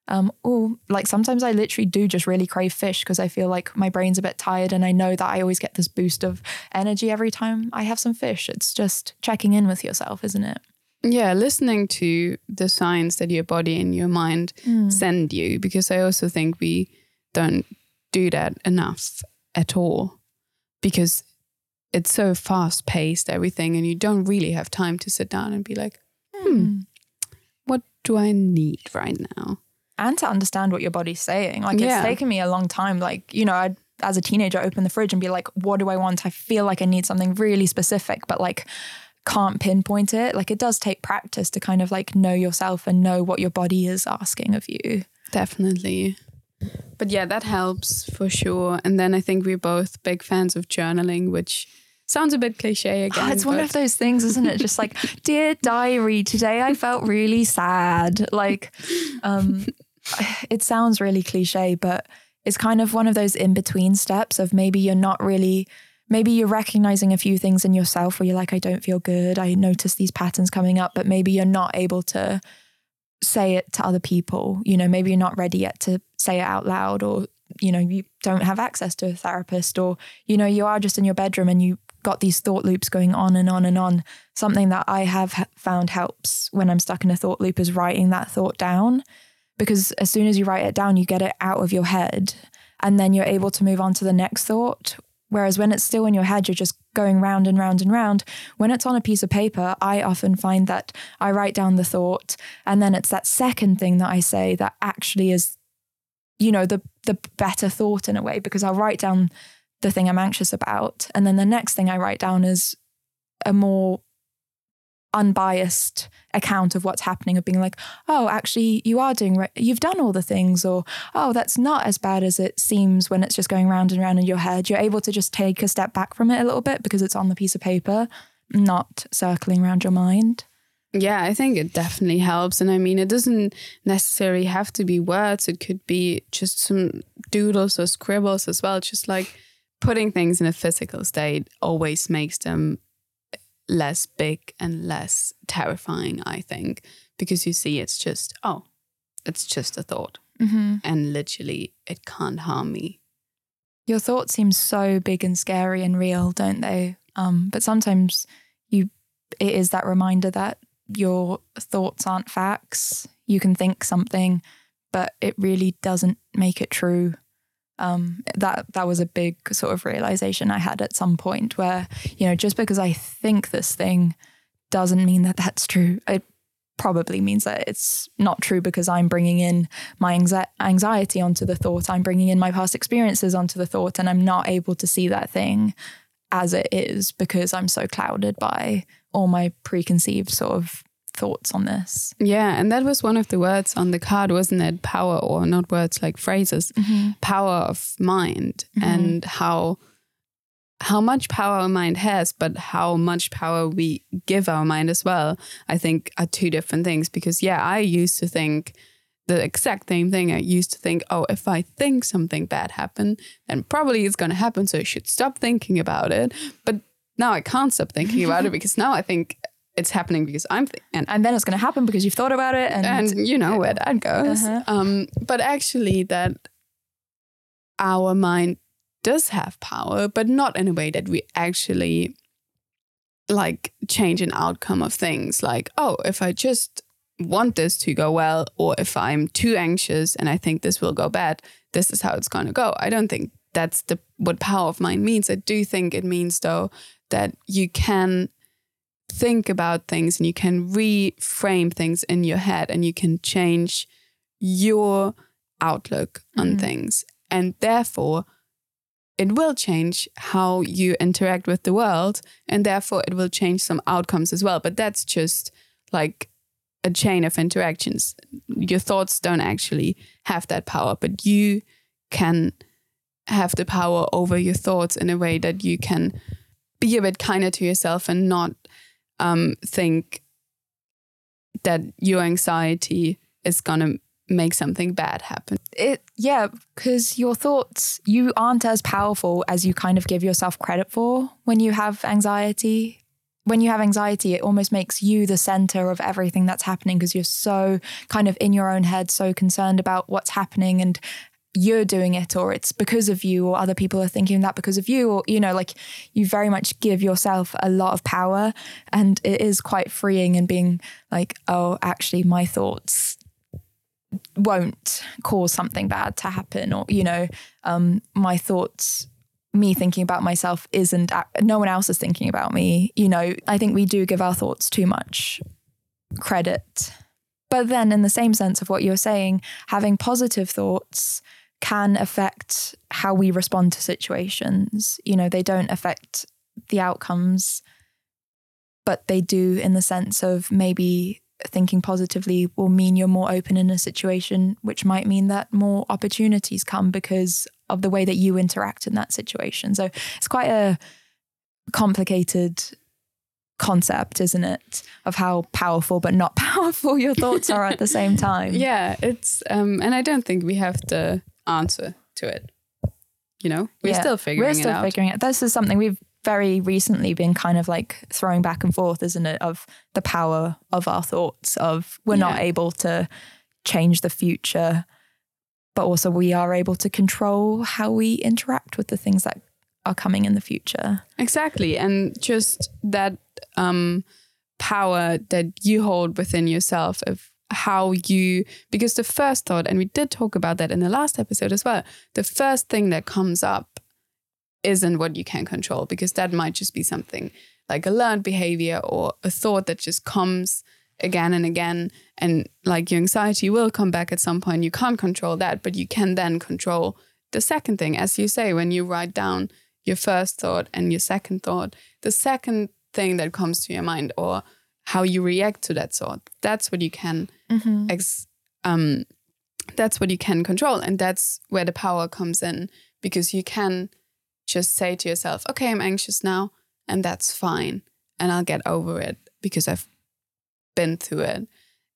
Um, or like sometimes I literally do just really crave fish because I feel like my brain's a bit tired and I know that I always get this boost of energy every time I have some fish. It's just checking in with yourself, isn't it? Yeah, listening to the signs that your body and your mind mm. send you, because I also think we don't do that enough at all because it's so fast paced, everything, and you don't really have time to sit down and be like, hmm, hmm, what do I need right now? And to understand what your body's saying. Like, yeah. it's taken me a long time. Like, you know, I'd, as a teenager, open the fridge and be like, what do I want? I feel like I need something really specific, but like, can't pinpoint it. Like, it does take practice to kind of like know yourself and know what your body is asking of you. Definitely. But yeah, that helps for sure. And then I think we're both big fans of journaling, which sounds a bit cliche again. Oh, it's one of those things, isn't it? Just like, dear diary, today I felt really sad. Like, um, it sounds really cliche, but it's kind of one of those in between steps of maybe you're not really. Maybe you're recognizing a few things in yourself where you're like, I don't feel good. I notice these patterns coming up, but maybe you're not able to say it to other people. You know, maybe you're not ready yet to say it out loud, or, you know, you don't have access to a therapist, or, you know, you are just in your bedroom and you got these thought loops going on and on and on. Something that I have found helps when I'm stuck in a thought loop is writing that thought down. Because as soon as you write it down, you get it out of your head. and then you're able to move on to the next thought. Whereas when it's still in your head, you're just going round and round and round. When it's on a piece of paper, I often find that I write down the thought, and then it's that second thing that I say that actually is, you know, the the better thought in a way because I'll write down the thing I'm anxious about, and then the next thing I write down is a more unbiased account of what's happening of being like oh actually you are doing right you've done all the things or oh that's not as bad as it seems when it's just going round and round in your head. You're able to just take a step back from it a little bit because it's on the piece of paper not circling around your mind. Yeah i think it definitely helps. And i mean it doesn't necessarily have to be words. It could be just some doodles or scribbles as well. Just like putting things in a physical state always makes them less big and less terrifying, I think, because you see it's just, oh, it's just a thought. Mm-hmm. And literally, it can't harm me. Your thoughts seem so big and scary and real, don't they? Um, but sometimes you, it is that reminder that your thoughts aren't facts. You can think something, but it really doesn't make it true um, that that was a big sort of realization I had at some point where you know just because I think this thing doesn't mean that that's true. It probably means that it's not true because I'm bringing in my anxiety onto the thought. I'm bringing in my past experiences onto the thought, and I'm not able to see that thing as it is because I'm so clouded by all my preconceived sort of thoughts on this. Yeah, and that was one of the words on the card, wasn't it? Power, or not words like phrases, mm-hmm. power of mind, mm-hmm. and how how much power our mind has, but how much power we give our mind as well. I think are two different things. Because yeah, I used to think the exact same thing. I used to think, oh, if I think something bad happened, then probably it's going to happen. So I should stop thinking about it. But now I can't stop thinking about it because now I think it's happening because I'm th- and, and then it's going to happen because you've thought about it and, and you know where that goes. Uh-huh. Um, but actually, that our mind does have power, but not in a way that we actually like change an outcome of things. Like, oh, if I just want this to go well, or if I'm too anxious and I think this will go bad, this is how it's going to go. I don't think that's the what power of mind means. I do think it means though that you can think about things and you can reframe things in your head and you can change your outlook on mm-hmm. things. And therefore, it will change how you interact with the world. And therefore, it will change some outcomes as well. But that's just like a chain of interactions. Your thoughts don't actually have that power, but you can have the power over your thoughts in a way that you can be a bit kinder to yourself and not um, think that your anxiety is to make something bad happen. It yeah, because your thoughts you aren't as powerful as you kind of give yourself credit for when you have anxiety. When you have anxiety, it almost makes you the center of everything that's happening because you're so kind of in your own head, so concerned about what's happening and you're doing it or it's because of you or other people are thinking that because of you or you know like you very much give yourself a lot of power and it is quite freeing and being like oh actually my thoughts won't cause something bad to happen or you know um my thoughts me thinking about myself isn't no one else is thinking about me you know. I think we do give our thoughts too much credit. But then in the same sense of what you're saying having positive thoughts can affect how we respond to situations. You know, they don't affect the outcomes, but they do in the sense of maybe thinking positively will mean you're more open in a situation, which might mean that more opportunities come because of the way that you interact in that situation. So it's quite a complicated concept, isn't it? Of how powerful but not powerful your thoughts are at the same time. Yeah, it's um and I don't think we have to answer to it. You know, we're yeah, still figuring we're still it out. figuring it. This is something we've very recently been kind of like throwing back and forth, isn't it? Of the power of our thoughts, of we're yeah. not able to change the future, but also we are able to control how we interact with the things that are coming in the future. Exactly. And just that um, power that you hold within yourself of how you because the first thought and we did talk about that in the last episode as well the first thing that comes up isn't what you can control because that might just be something like a learned behavior or a thought that just comes again and again. And like your anxiety will come back at some point. You can't control that but you can then control the second thing. As you say when you write down your first thought and your second thought the second thing that comes to your mind or how you react to that thought that's what you can Mm-hmm. ex- um that's what you can control and that's where the power comes in because you can just say to yourself okay i'm anxious now and that's fine and i'll get over it because i've been through it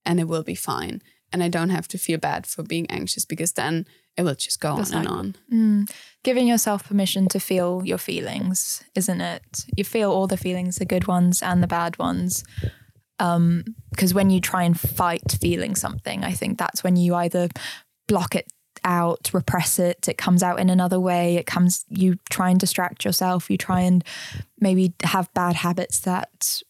and it will be fine and i don't have to feel bad for being anxious because then it will just go That's on and on Mm. Giving yourself permission to feel your feelings, isn't it? You feel all the feelings, the good ones and the bad ones. Um, because when you try and fight feeling something, I think that's when you either block it out, repress it, it comes out in another way. It comes, you try and distract yourself, you try and maybe have bad habits that,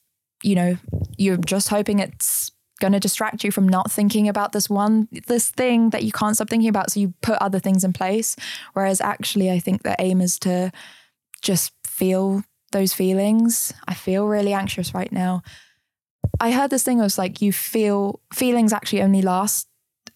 you know, you're just hoping it's going to distract you from not thinking about this one this thing that you can't stop thinking about so you put other things in place whereas actually i think the aim is to just feel those feelings i feel really anxious right now i heard this thing was like you feel feelings actually only last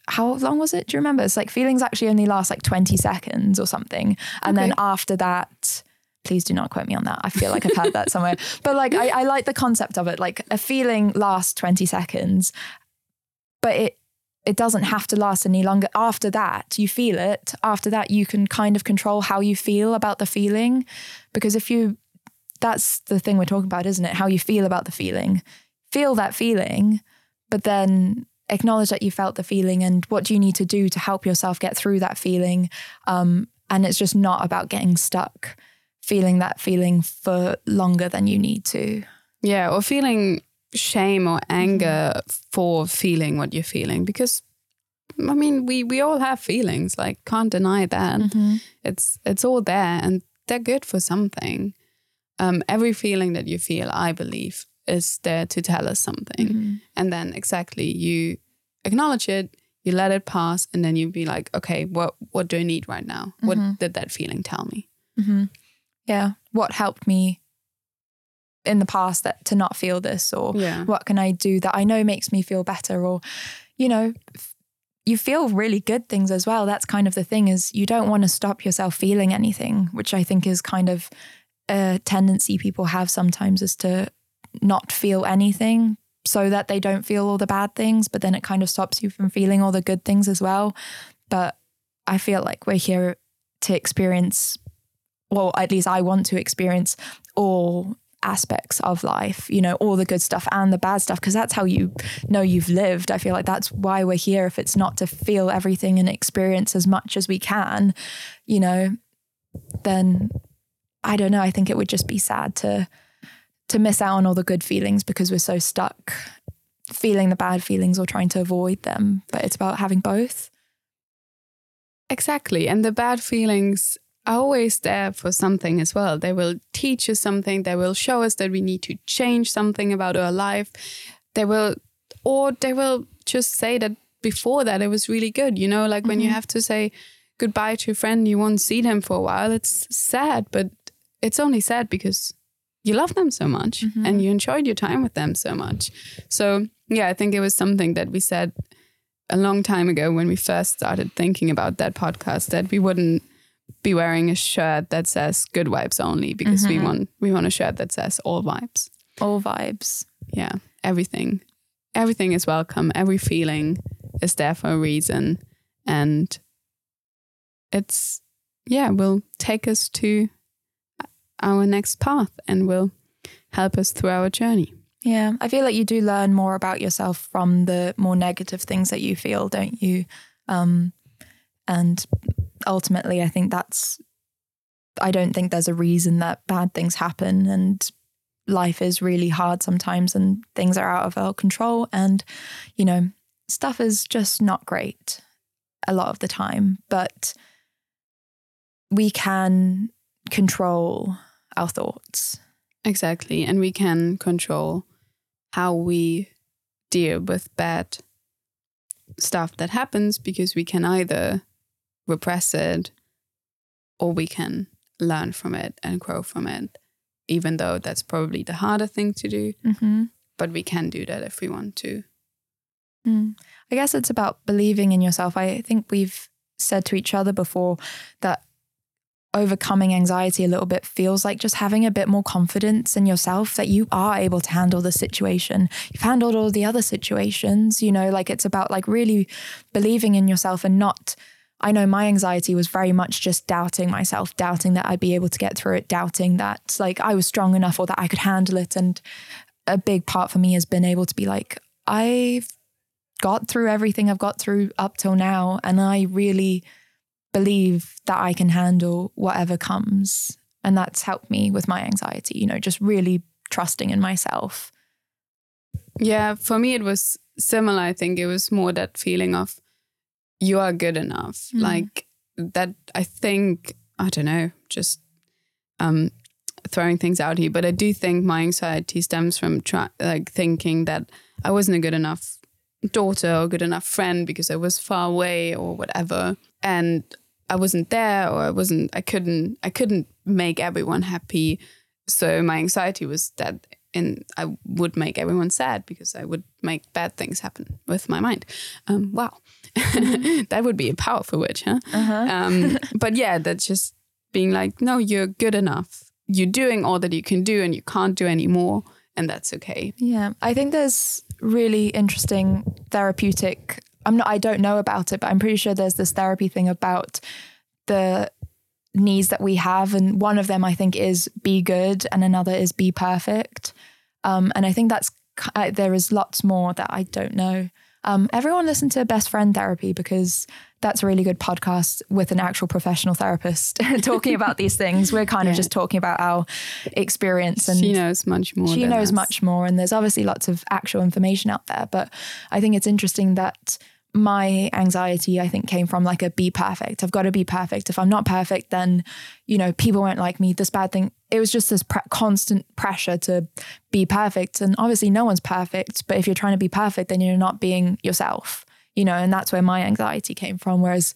how long was it? Do you remember? It's like feelings actually only last like 20 seconds or something. And then after that please do not quote me on that. I feel like i've heard that somewhere. But like I, I like the concept of it. Like a feeling lasts 20 seconds but it it doesn't have to last any longer. After that you feel it. After that you can kind of control how you feel about the feeling. Because if you that's the thing we're talking about isn't it? How you feel about the feeling feel that feeling but then acknowledge that you felt the feeling and what do you need to do to help yourself get through that feeling? Um, and it's just not about getting stuck feeling that feeling for longer than you need to. Yeah or feeling shame or anger for feeling what you're feeling because i mean we we all have feelings like can't deny that. It's it's all there and they're good for something. Um every feeling that you feel i believe is there to tell us something. Mm-hmm. And then exactly you acknowledge it you let it pass and then you be like okay what what do i need right now? What mm-hmm. did that feeling tell me? Mm-hmm. Yeah. What helped me in the past that to not feel this or yeah. what can i do that i know makes me feel better or you know f- you feel really good things as well. That's kind of the thing is you don't want to stop yourself feeling anything which i think is kind of a tendency people have sometimes is to not feel anything so that they don't feel all the bad things but then it kind of stops you from feeling all the good things as well but i feel like we're here to experience well at least i want to experience all aspects of life, you know, all the good stuff and the bad stuff, because that's how you know you've lived. I feel like that's why we're here. If it's not to feel everything and experience as much as we can, you know, then I don't know. I think it would just be sad to to miss out on all the good feelings because we're so stuck feeling the bad feelings or trying to avoid them. But it's about having both. Exactly. And the bad feelings are always there for something as well. They will teach us something. They will show us that we need to change something about our life. They will, or they will just say that before that it was really good. You know, like when you mm-hmm. have to say goodbye to a friend, you won't see them for a while. It's sad, but it's only sad because you love them so much mm-hmm. and you enjoyed your time with them so much. So, yeah, I think it was something that we said a long time ago when we first started thinking about that podcast that we wouldn't be wearing a shirt that says good vibes only because we mm-hmm. want we want a shirt that says all vibes. All vibes. Yeah, everything. Everything is welcome. Every feeling is there for a reason and it's yeah, will take us to our next path and will help us through our journey. Yeah, I feel like you do learn more about yourself from the more negative things that you feel, don't you? Um, and ultimately, I think that's, I don't think there's a reason that bad things happen and life is really hard sometimes and things are out of our control. And, you know, stuff is just not great a lot of the time, but we can control our thoughts. Exactly. And we can control how we deal with bad stuff that happens because we can either repress it or we can learn from it and grow from it, even though that's probably the harder thing to do. Mm-hmm. But we can do that if we want to. Mm. I guess it's about believing in yourself. I think we've said to each other before that overcoming anxiety a little bit feels like just having a bit more confidence in yourself that you are able to handle the situation. You've handled all the other situations, you know, like it's about like really believing in yourself and not I know my anxiety was very much just doubting myself, doubting that I'd be able to get through it, doubting that like I was strong enough or that I could handle it and a big part for me has been able to be like I've got through everything I've got through up till now and I really believe that I can handle whatever comes. And that's helped me with my anxiety, you know, just really trusting in myself. Yeah, for me, it was similar. I think it was more that feeling of you are good enough. Mm. Like that, I think, I don't know, just um, throwing things out here, but I do think my anxiety stems from try- like thinking that I wasn't a good enough daughter or good enough friend because I was far away or whatever. And I wasn't there or I wasn't I couldn't I couldn't make everyone happy. So my anxiety was that and I would make everyone sad because I would make bad things happen with my mind. Um, wow, that would be a powerful witch, huh? Uh-huh. Um, but yeah, that's just being like, no, you're good enough. You're doing all that you can do, and you can't do any more, and that's okay. Yeah, I think there's really interesting therapeutic. I'm not. I don't know about it, but I'm pretty sure there's this therapy thing about the needs that we have, and one of them I think is be good, and another is be perfect. Um, and I think that's uh, there is lots more that I don't know. Um, everyone listen to Best Friend Therapy because that's a really good podcast with an actual professional therapist talking about these things. We're kind yeah. of just talking about our experience, and she knows much more. She knows us. much more, and there's obviously lots of actual information out there. But I think it's interesting that my anxiety i think came from like a be perfect. I've got to be perfect. If i'm not perfect then you know people won't like me. This bad thing it was just this pre- constant pressure to be perfect. And obviously no one's perfect but if you're trying to be perfect then you're not being yourself you know and that's where my anxiety came from. Whereas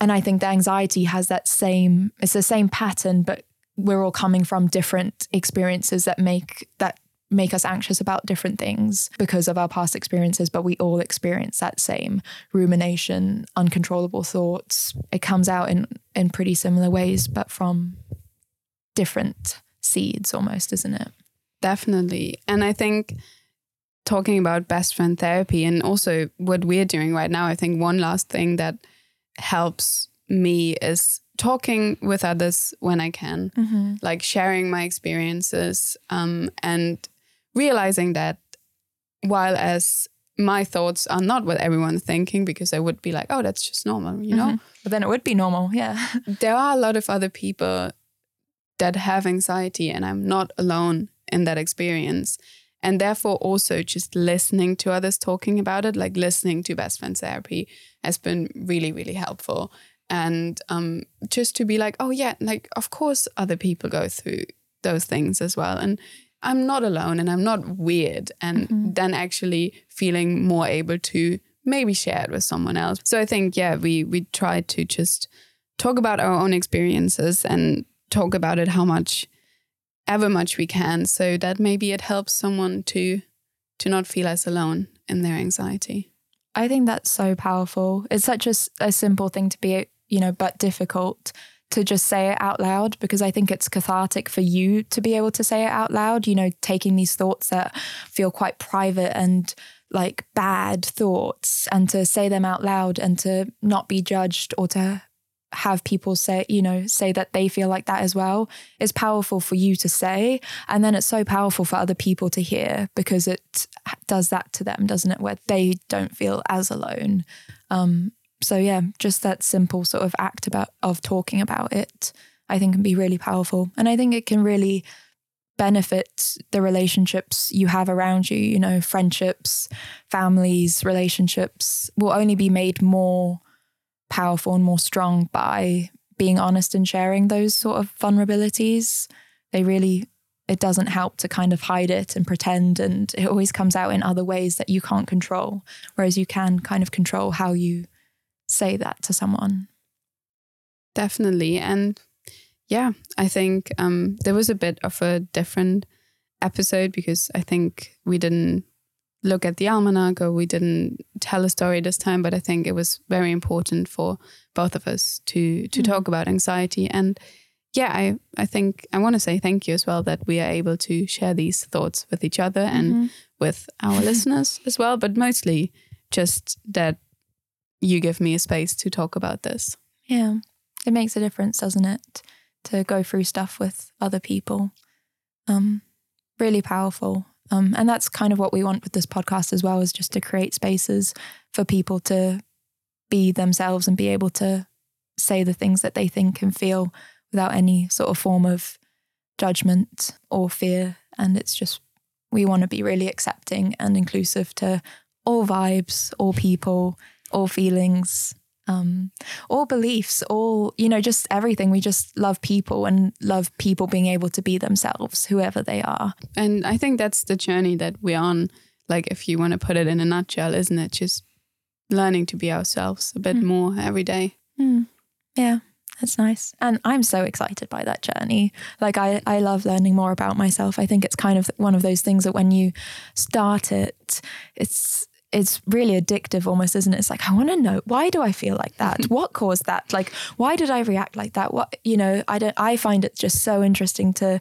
and i think the anxiety has that same it's the same pattern but we're all coming from different experiences that make that make us anxious about different things because of our past experiences, but we all experience that same rumination, uncontrollable thoughts. It comes out in in pretty similar ways, but from different seeds almost, isn't it? Definitely. And I think talking about best friend therapy and also what we're doing right now, I think one last thing that helps me is talking with others when I can, mm-hmm. like sharing my experiences um, and realizing that while as my thoughts are not what everyone's thinking because I would be like, oh, that's just normal, you know? Mm-hmm. But then it would be normal, yeah. there are a lot of other people that have anxiety, and I'm not alone in that experience. And therefore, also just listening to others talking about it, like listening to best friends therapy, has been really, really helpful. And um, just to be like, oh, yeah, like, of course, other people go through those things as well. And I'm not alone and I'm not weird. And mm-hmm. then actually feeling more able to maybe share it with someone else. So I think, yeah, we we try to just talk about our own experiences and talk about it how much ever much we can so that maybe it helps someone to to not feel as alone in their anxiety. I think that's so powerful. It's such a, a simple thing to be, you know, but difficult to just say it out loud because I think it's cathartic for you to be able to say it out loud, you know, taking these thoughts that feel quite private and like bad thoughts and to say them out loud and to not be judged or to have people say, you know, say that they feel like that as well is powerful for you to say. And then it's so powerful for other people to hear because it does that to them, doesn't it? Where they don't feel as alone. Um, so yeah, just that simple sort of act about of talking about it, I think can be really powerful. And I think it can really benefit the relationships you have around you, you know, friendships, families, relationships will only be made more powerful and more strong by being honest and sharing those sort of vulnerabilities. They really it doesn't help to kind of hide it and pretend and it always comes out in other ways that you can't control whereas you can kind of control how you say that to someone definitely and yeah i think um there was a bit of a different episode because i think we didn't look at the almanac or we didn't tell a story this time but i think it was very important for both of us to to mm. talk about anxiety and yeah i i think i want to say thank you as well that we are able to share these thoughts with each other and mm-hmm. with our listeners as well but mostly just that you give me a space to talk about this. Yeah. It makes a difference doesn't it? To go through stuff with other people. Um really powerful. Um, and that's kind of what we want with this podcast as well, is just to create spaces for people to be themselves and be able to say the things that they think and feel without any sort of form of judgment or fear. And it's just, we want to be really accepting and inclusive to all vibes, all people, all feelings, um, all beliefs, all, you know, just everything. We just love people and love people being able to be themselves, whoever they are. And I think that's the journey that we're on. Like, if you want to put it in a nutshell, isn't it? Just learning to be ourselves a bit mm. more every day. Mm. Yeah. That's nice. And I'm so excited by that journey. Like I, I love learning more about myself. I think it's kind of one of those things that when you start it, it's it's really addictive almost, isn't it? It's like, I want to know why do I feel like that? what caused that? Like, why did I react like that? What, you know, I don't, I find it just so interesting to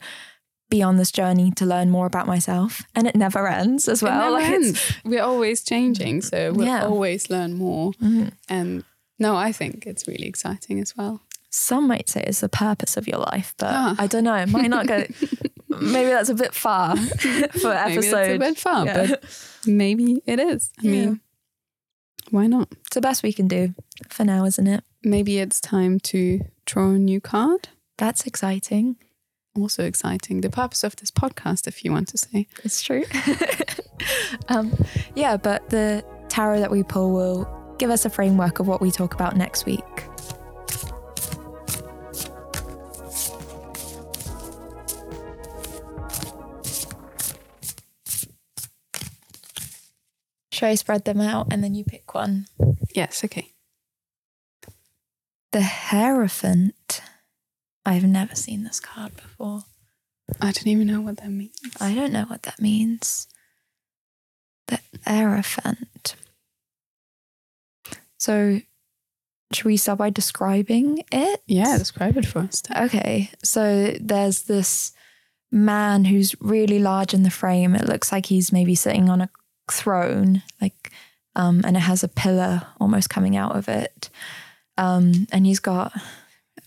be on this journey to learn more about myself and it never ends as well. Like ends. We're always changing. So we'll yeah. always learn more. Mm-hmm. And no, I think it's really exciting as well. Some might say it's the purpose of your life, but ah. I don't know. It might not go. maybe that's a bit far for episode. Maybe a bit far, yeah. but maybe it is. I yeah. mean, why not? It's the best we can do for now, isn't it? Maybe it's time to draw a new card. That's exciting. Also exciting. The purpose of this podcast, if you want to say. It's true. um, yeah, but the tarot that we pull will give us a framework of what we talk about next week. Should I spread them out and then you pick one? Yes, okay. The Hierophant. I've never seen this card before. I don't even know what that means. I don't know what that means. The Hierophant. So, should we start by describing it? Yeah, describe it for us. Okay, so there's this man who's really large in the frame. It looks like he's maybe sitting on a throne, like, um, and it has a pillar almost coming out of it. Um, and he's got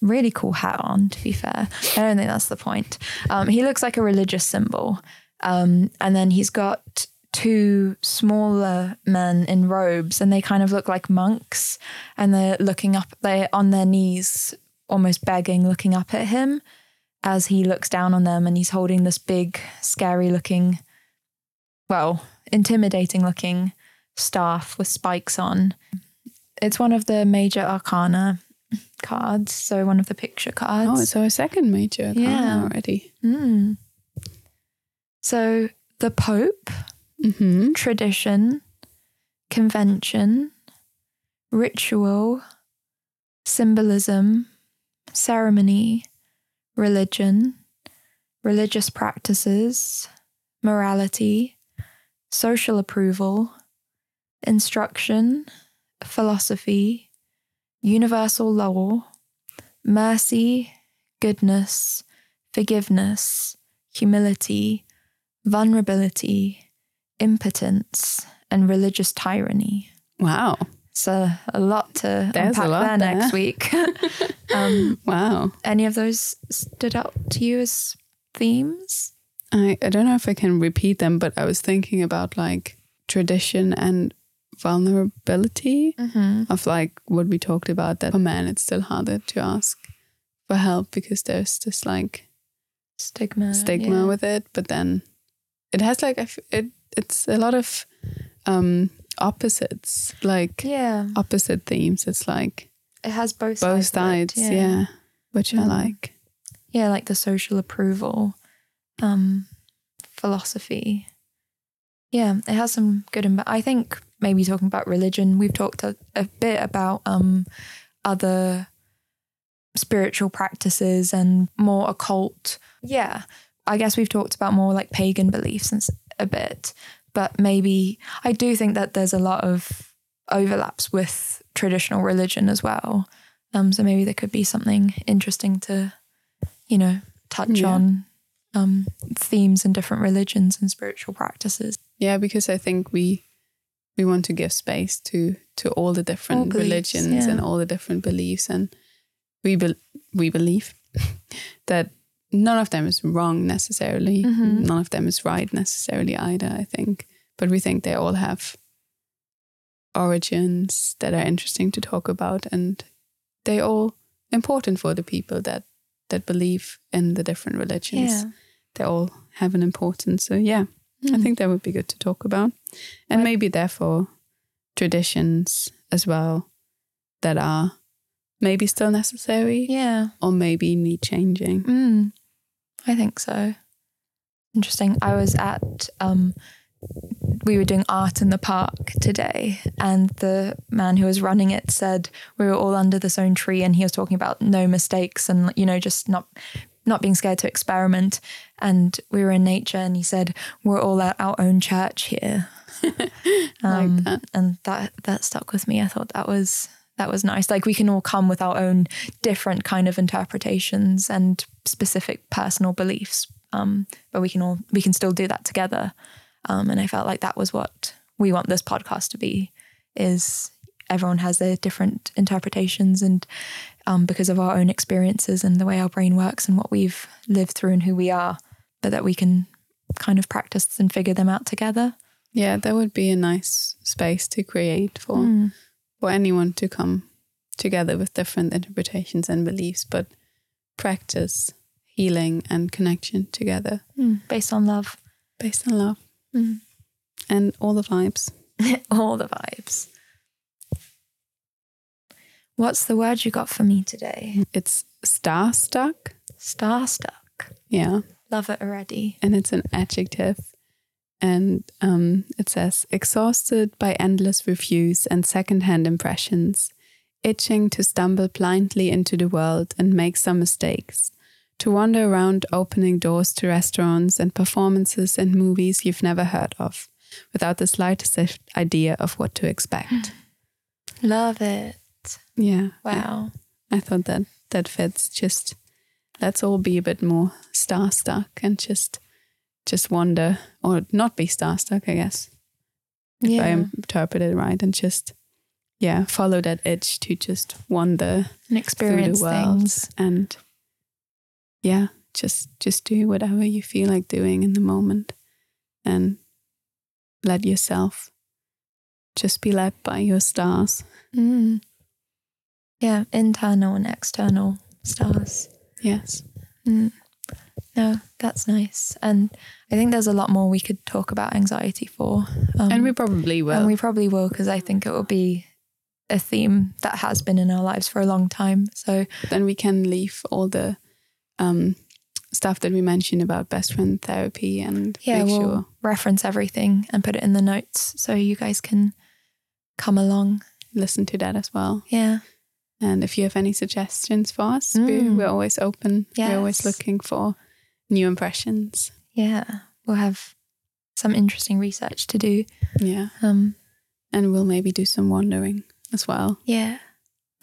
really cool hat on, to be fair. I don't think that's the point. Um, he looks like a religious symbol. Um, and then he's got two smaller men in robes, and they kind of look like monks. And they're looking up, they're on their knees, almost begging, looking up at him as he looks down on them. And he's holding this big, scary looking, well, intimidating looking staff with spikes on. It's one of the major arcana cards, so one of the picture cards. Oh, so a second major arcana yeah. already. Mm. So the Pope, mm-hmm. tradition, convention, ritual, symbolism, ceremony, religion, religious practices, morality, social approval, instruction, philosophy, universal law, mercy, goodness, forgiveness, humility, vulnerability, impotence, and religious tyranny. Wow. So a lot to There's unpack lot there, there next week. um, wow. Any of those stood out to you as themes? I, I don't know if I can repeat them, but I was thinking about like tradition and vulnerability mm-hmm. of like what we talked about that for men it's still harder to ask for help because there's this like stigma stigma yeah. with it but then it has like it it's a lot of um opposites like yeah opposite themes it's like it has both both sides, sides yeah. yeah. which mm. I like yeah like the social approval um, philosophy. Yeah, it has some good and bad. I think maybe talking about religion, we've talked a, a bit about um, other spiritual practices and more occult. Yeah, I guess we've talked about more like pagan beliefs and a bit, but maybe I do think that there's a lot of overlaps with traditional religion as well. Um, so maybe there could be something interesting to, you know, touch yeah. on um, themes in different religions and spiritual practices. Yeah, because I think we we want to give space to to all the different all beliefs, religions yeah. and all the different beliefs, and we be, we believe that none of them is wrong necessarily. Mm-hmm. None of them is right necessarily either. I think, but we think they all have origins that are interesting to talk about, and they all important for the people that that believe in the different religions. Yeah. They all have an importance. So yeah, mm. I hmm. think that would be good to talk about, and right. maybe therefore traditions as well that are maybe still necessary. Yeah, or maybe need changing. Mm. I think so. Interesting. I was at um, we were doing art in the park today, and the man who was running it said we were all under this own tree, and he was talking about no mistakes and you know just not not being scared to experiment. And we were in nature, and he said we're all at our own church here. um, like that. And that that stuck with me. I thought that was that was nice. Like we can all come with our own different kind of interpretations and specific personal beliefs, um, but we can all we can still do that together. Um, and I felt like that was what we want this podcast to be is everyone has their different interpretations and um, because of our own experiences and the way our brain works and what we've lived through and who we are, but that we can kind of practice and figure them out together. Yeah, that would be a nice space to create for mm. for anyone to come together with different interpretations and beliefs, but practice healing and connection together. Mm. Based on love. Based on love. Mm. And all the vibes. all the vibes. What's the word you got for me today? It's starstruck. Starstruck. Yeah. Love it already. And it's an adjective. And um, it says exhausted by endless reviews and secondhand impressions, itching to stumble blindly into the world and make some mistakes, to wander around opening doors to restaurants and performances and movies you've never heard of, without the slightest idea of what to expect. Love it. Yeah. Wow. I, thought that that fits. Just let's all be a bit more starstruck and just just wonder or not be starstruck, I guess. If yeah. I interpret it right and just yeah, follow that edge to just wander and experience things and yeah, just just do whatever you feel like doing in the moment and let yourself just be led by your stars. Mm. Yeah, internal and external stars. Yes. Mm. No, that's nice. And I think there's a lot more we could talk about anxiety for. Um, and we probably will. And we probably will because I think it will be a theme that has been in our lives for a long time. So then we can leave all the um, stuff that we mentioned about best friend therapy and yeah, we'll sure. reference everything and put it in the notes so you guys can come along, listen to that as well. Yeah. And if you have any suggestions for us, mm. we're always open. Yes. We're always looking for new impressions. Yeah. We'll have some interesting research to do. Yeah. Um, and we'll maybe do some wandering as well. Yeah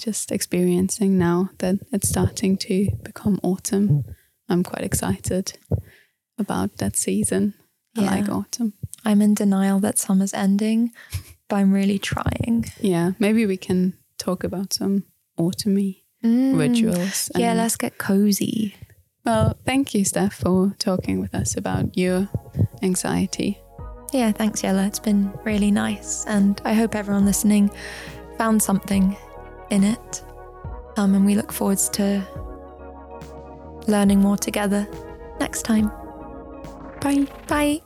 just experiencing now that it's starting to become autumn. I'm quite excited about that season. I like autumn. I'm in denial that summer's ending, but I'm really trying. Yeah, maybe we can talk about some autumny mm. rituals. Yeah, let's get cozy. Well, thank you, Steph, for talking with us about your anxiety. Yeah, thanks, Yella. It's been really nice. And I hope everyone listening found something in it. Um, and we look forward to learning more together next time. Bye. Bye.